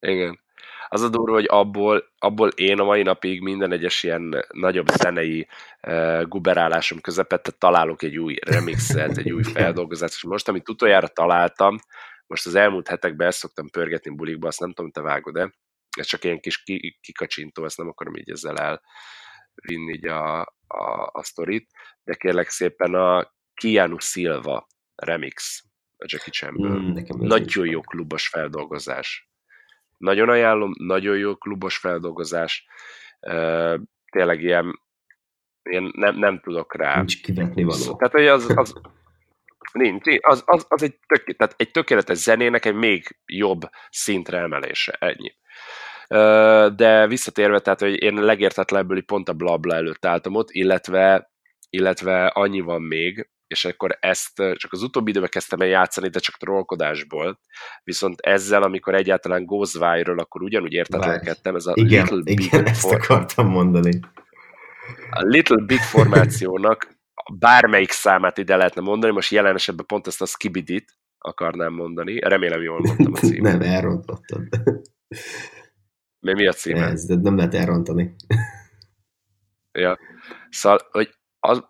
Igen. Az a durva, hogy abból, abból én a mai napig minden egyes ilyen nagyobb zenei uh, guberálásom közepette találok egy új remixet, egy új feldolgozást, és most, amit utoljára találtam, most az elmúlt hetekben ezt szoktam pörgetni bulikba, azt nem tudom, te vágod-e, ez csak ilyen kis kikacsintó, ezt nem akarom így ezzel elvinni így a, a, a sztorit, de kérlek szépen a Keanu Silva remix a Jackie Chanből. Mm, nagyon jó klubos feldolgozás. Nagyon ajánlom, nagyon jó klubos feldolgozás. Tényleg ilyen, ilyen nem, nem tudok rá. Nincs kivetni való. Tehát, hogy az, az nincs, az, az, az egy, tök, tehát egy tökéletes zenének egy még jobb szintre emelése, ennyi. De visszatérve, tehát, hogy én legértetlenebből pont a blabla előtt álltam ott, illetve, illetve annyi van még, és akkor ezt csak az utóbbi időben kezdtem el játszani, de csak trollkodásból, viszont ezzel, amikor egyáltalán viral, akkor ugyanúgy értetlenkedtem, ez a igen, Little igen, Big ezt for... akartam mondani. A Little Big formációnak bármelyik számát ide lehetne mondani, most jelen esetben pont ezt a Skibidit akarnám mondani, remélem jól mondtam a címet. nem, elrontottad. Mi, mi a címe? Ez, de nem lehet elrontani. ja. Szóval, hogy az,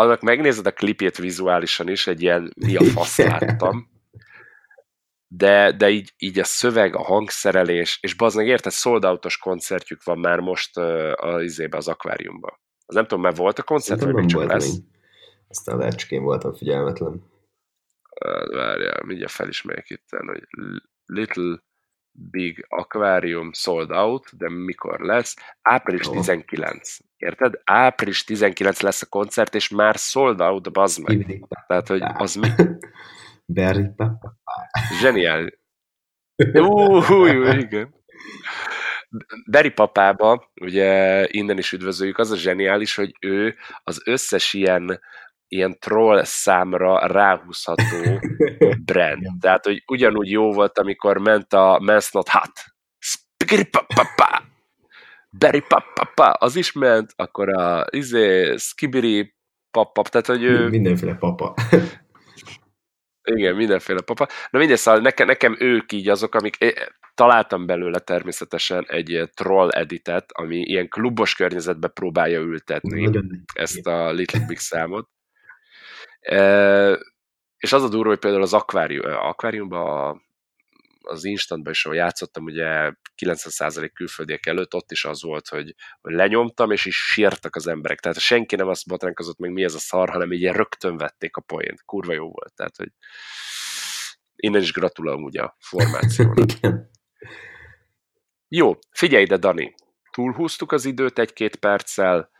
annak megnézed a klipjét vizuálisan is, egy ilyen mi a fasz láttam, de, de így, így a szöveg, a hangszerelés, és bazd érted, sold out koncertjük van már most uh, az izébe, az akváriumban. Az nem tudom, mert volt a koncert, vagy még csak lesz? Még. Aztán én voltam figyelmetlen. Uh, várjál, mindjárt felismerjük itt, hogy Little Big Aquarium sold out, de mikor lesz? Április Ó. 19. Érted? Április 19 lesz a koncert, és már sold out, bazd meg. Tehát, hogy az mi? Zseniális. Új, igen. Deri papába, ugye innen is üdvözöljük, az a zseniális, hogy ő az összes ilyen, ilyen troll számra ráhúzható brand. Tehát, hogy ugyanúgy jó volt, amikor ment a Man's Not Hot. Spigiri papapa. Berry papapa, az is ment, akkor a izé, skibiri papap, tehát, hogy ő... Mindenféle papa. Igen, mindenféle papa. Na mindegy, szóval nekem, nekem ők így azok, amik... Találtam belőle természetesen egy troll editet, ami ilyen klubos környezetbe próbálja ültetni Nagyon ezt a Little Big számot. És az a durva, hogy például az akvárium, akváriumban, az instantban is, ahol játszottam, ugye 90% külföldiek előtt, ott is az volt, hogy, lenyomtam, és is sírtak az emberek. Tehát senki nem azt botránkozott meg, mi ez a szar, hanem így rögtön vették a poént. Kurva jó volt. Tehát, hogy innen is gratulálom ugye a formációnak. Jó, figyelj ide, Dani. Túlhúztuk az időt egy-két perccel,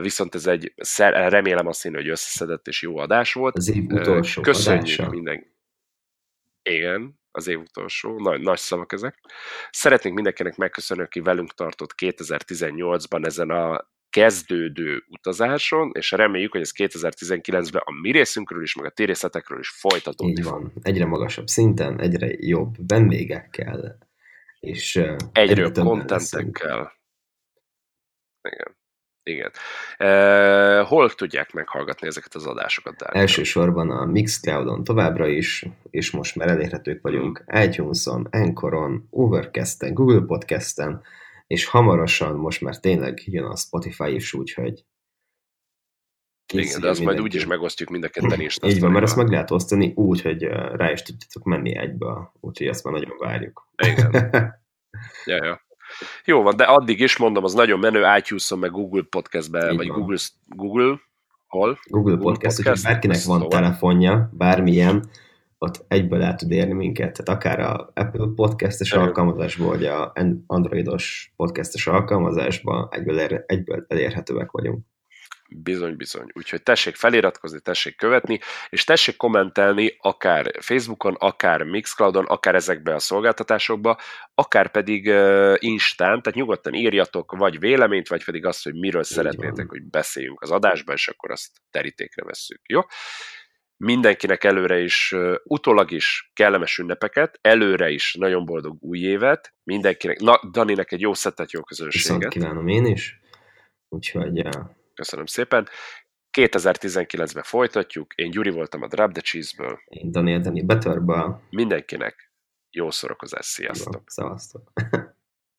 viszont ez egy, remélem azt én, hogy összeszedett és jó adás volt. Az év utolsó Köszönjük adása. minden. Igen, az év utolsó. Nagy, nagy szavak ezek. Szeretnénk mindenkinek megköszönni, aki velünk tartott 2018-ban ezen a kezdődő utazáson, és reméljük, hogy ez 2019-ben a mi részünkről is, meg a ti részletekről is folytatódni Így van. Egyre magasabb szinten, egyre jobb vendégekkel, és Egyre jobb kontentekkel. Igen. Igen. E, hol tudják meghallgatni ezeket az adásokat? Dániel? Elsősorban a Mixcloudon továbbra is, és most már elérhetők vagyunk iTunes-on, Anchoron, Overcast-en, Google Podcast-en, és hamarosan most már tényleg jön a Spotify is, úgyhogy Igen, de azt majd úgy is megosztjuk mind a ketten Insta Így van, mert azt meg lehet osztani úgy, hogy uh, rá is tudjátok menni egybe, úgyhogy azt már nagyon várjuk. Igen. Ja, ja. Jó van, de addig is mondom, az nagyon menő, iTunes-on, meg Google Podcastbe, Így vagy van. Google, Google, hol? Google Google Podcast, Podcast, úgyhogy bárkinek van szóval. telefonja, bármilyen, ott egyből el tud érni minket. Tehát akár a Apple podcastes alkalmazásból, vagy a Androidos podcastes alkalmazásban egyből, ér, egyből elérhetőek vagyunk. Bizony, bizony. Úgyhogy tessék feliratkozni, tessék követni, és tessék kommentelni akár Facebookon, akár Mixcloudon, akár ezekbe a szolgáltatásokba, akár pedig uh, Instán, tehát nyugodtan írjatok vagy véleményt, vagy pedig azt, hogy miről szeretnétek, van. hogy beszéljünk az adásban, és akkor azt terítékre vesszük. Jó? Mindenkinek előre is, uh, utólag is kellemes ünnepeket, előre is nagyon boldog új évet, mindenkinek, na, Daninek egy jó szettet, jó Viszont közönséget. kívánom én is. Úgyhogy uh, Köszönöm szépen. 2019-ben folytatjuk. Én Gyuri voltam a Drop the Cheese-ből. én Daniel Dani Betörbe. Mindenkinek jó szórakozás. Sziasztok! Szevasztok.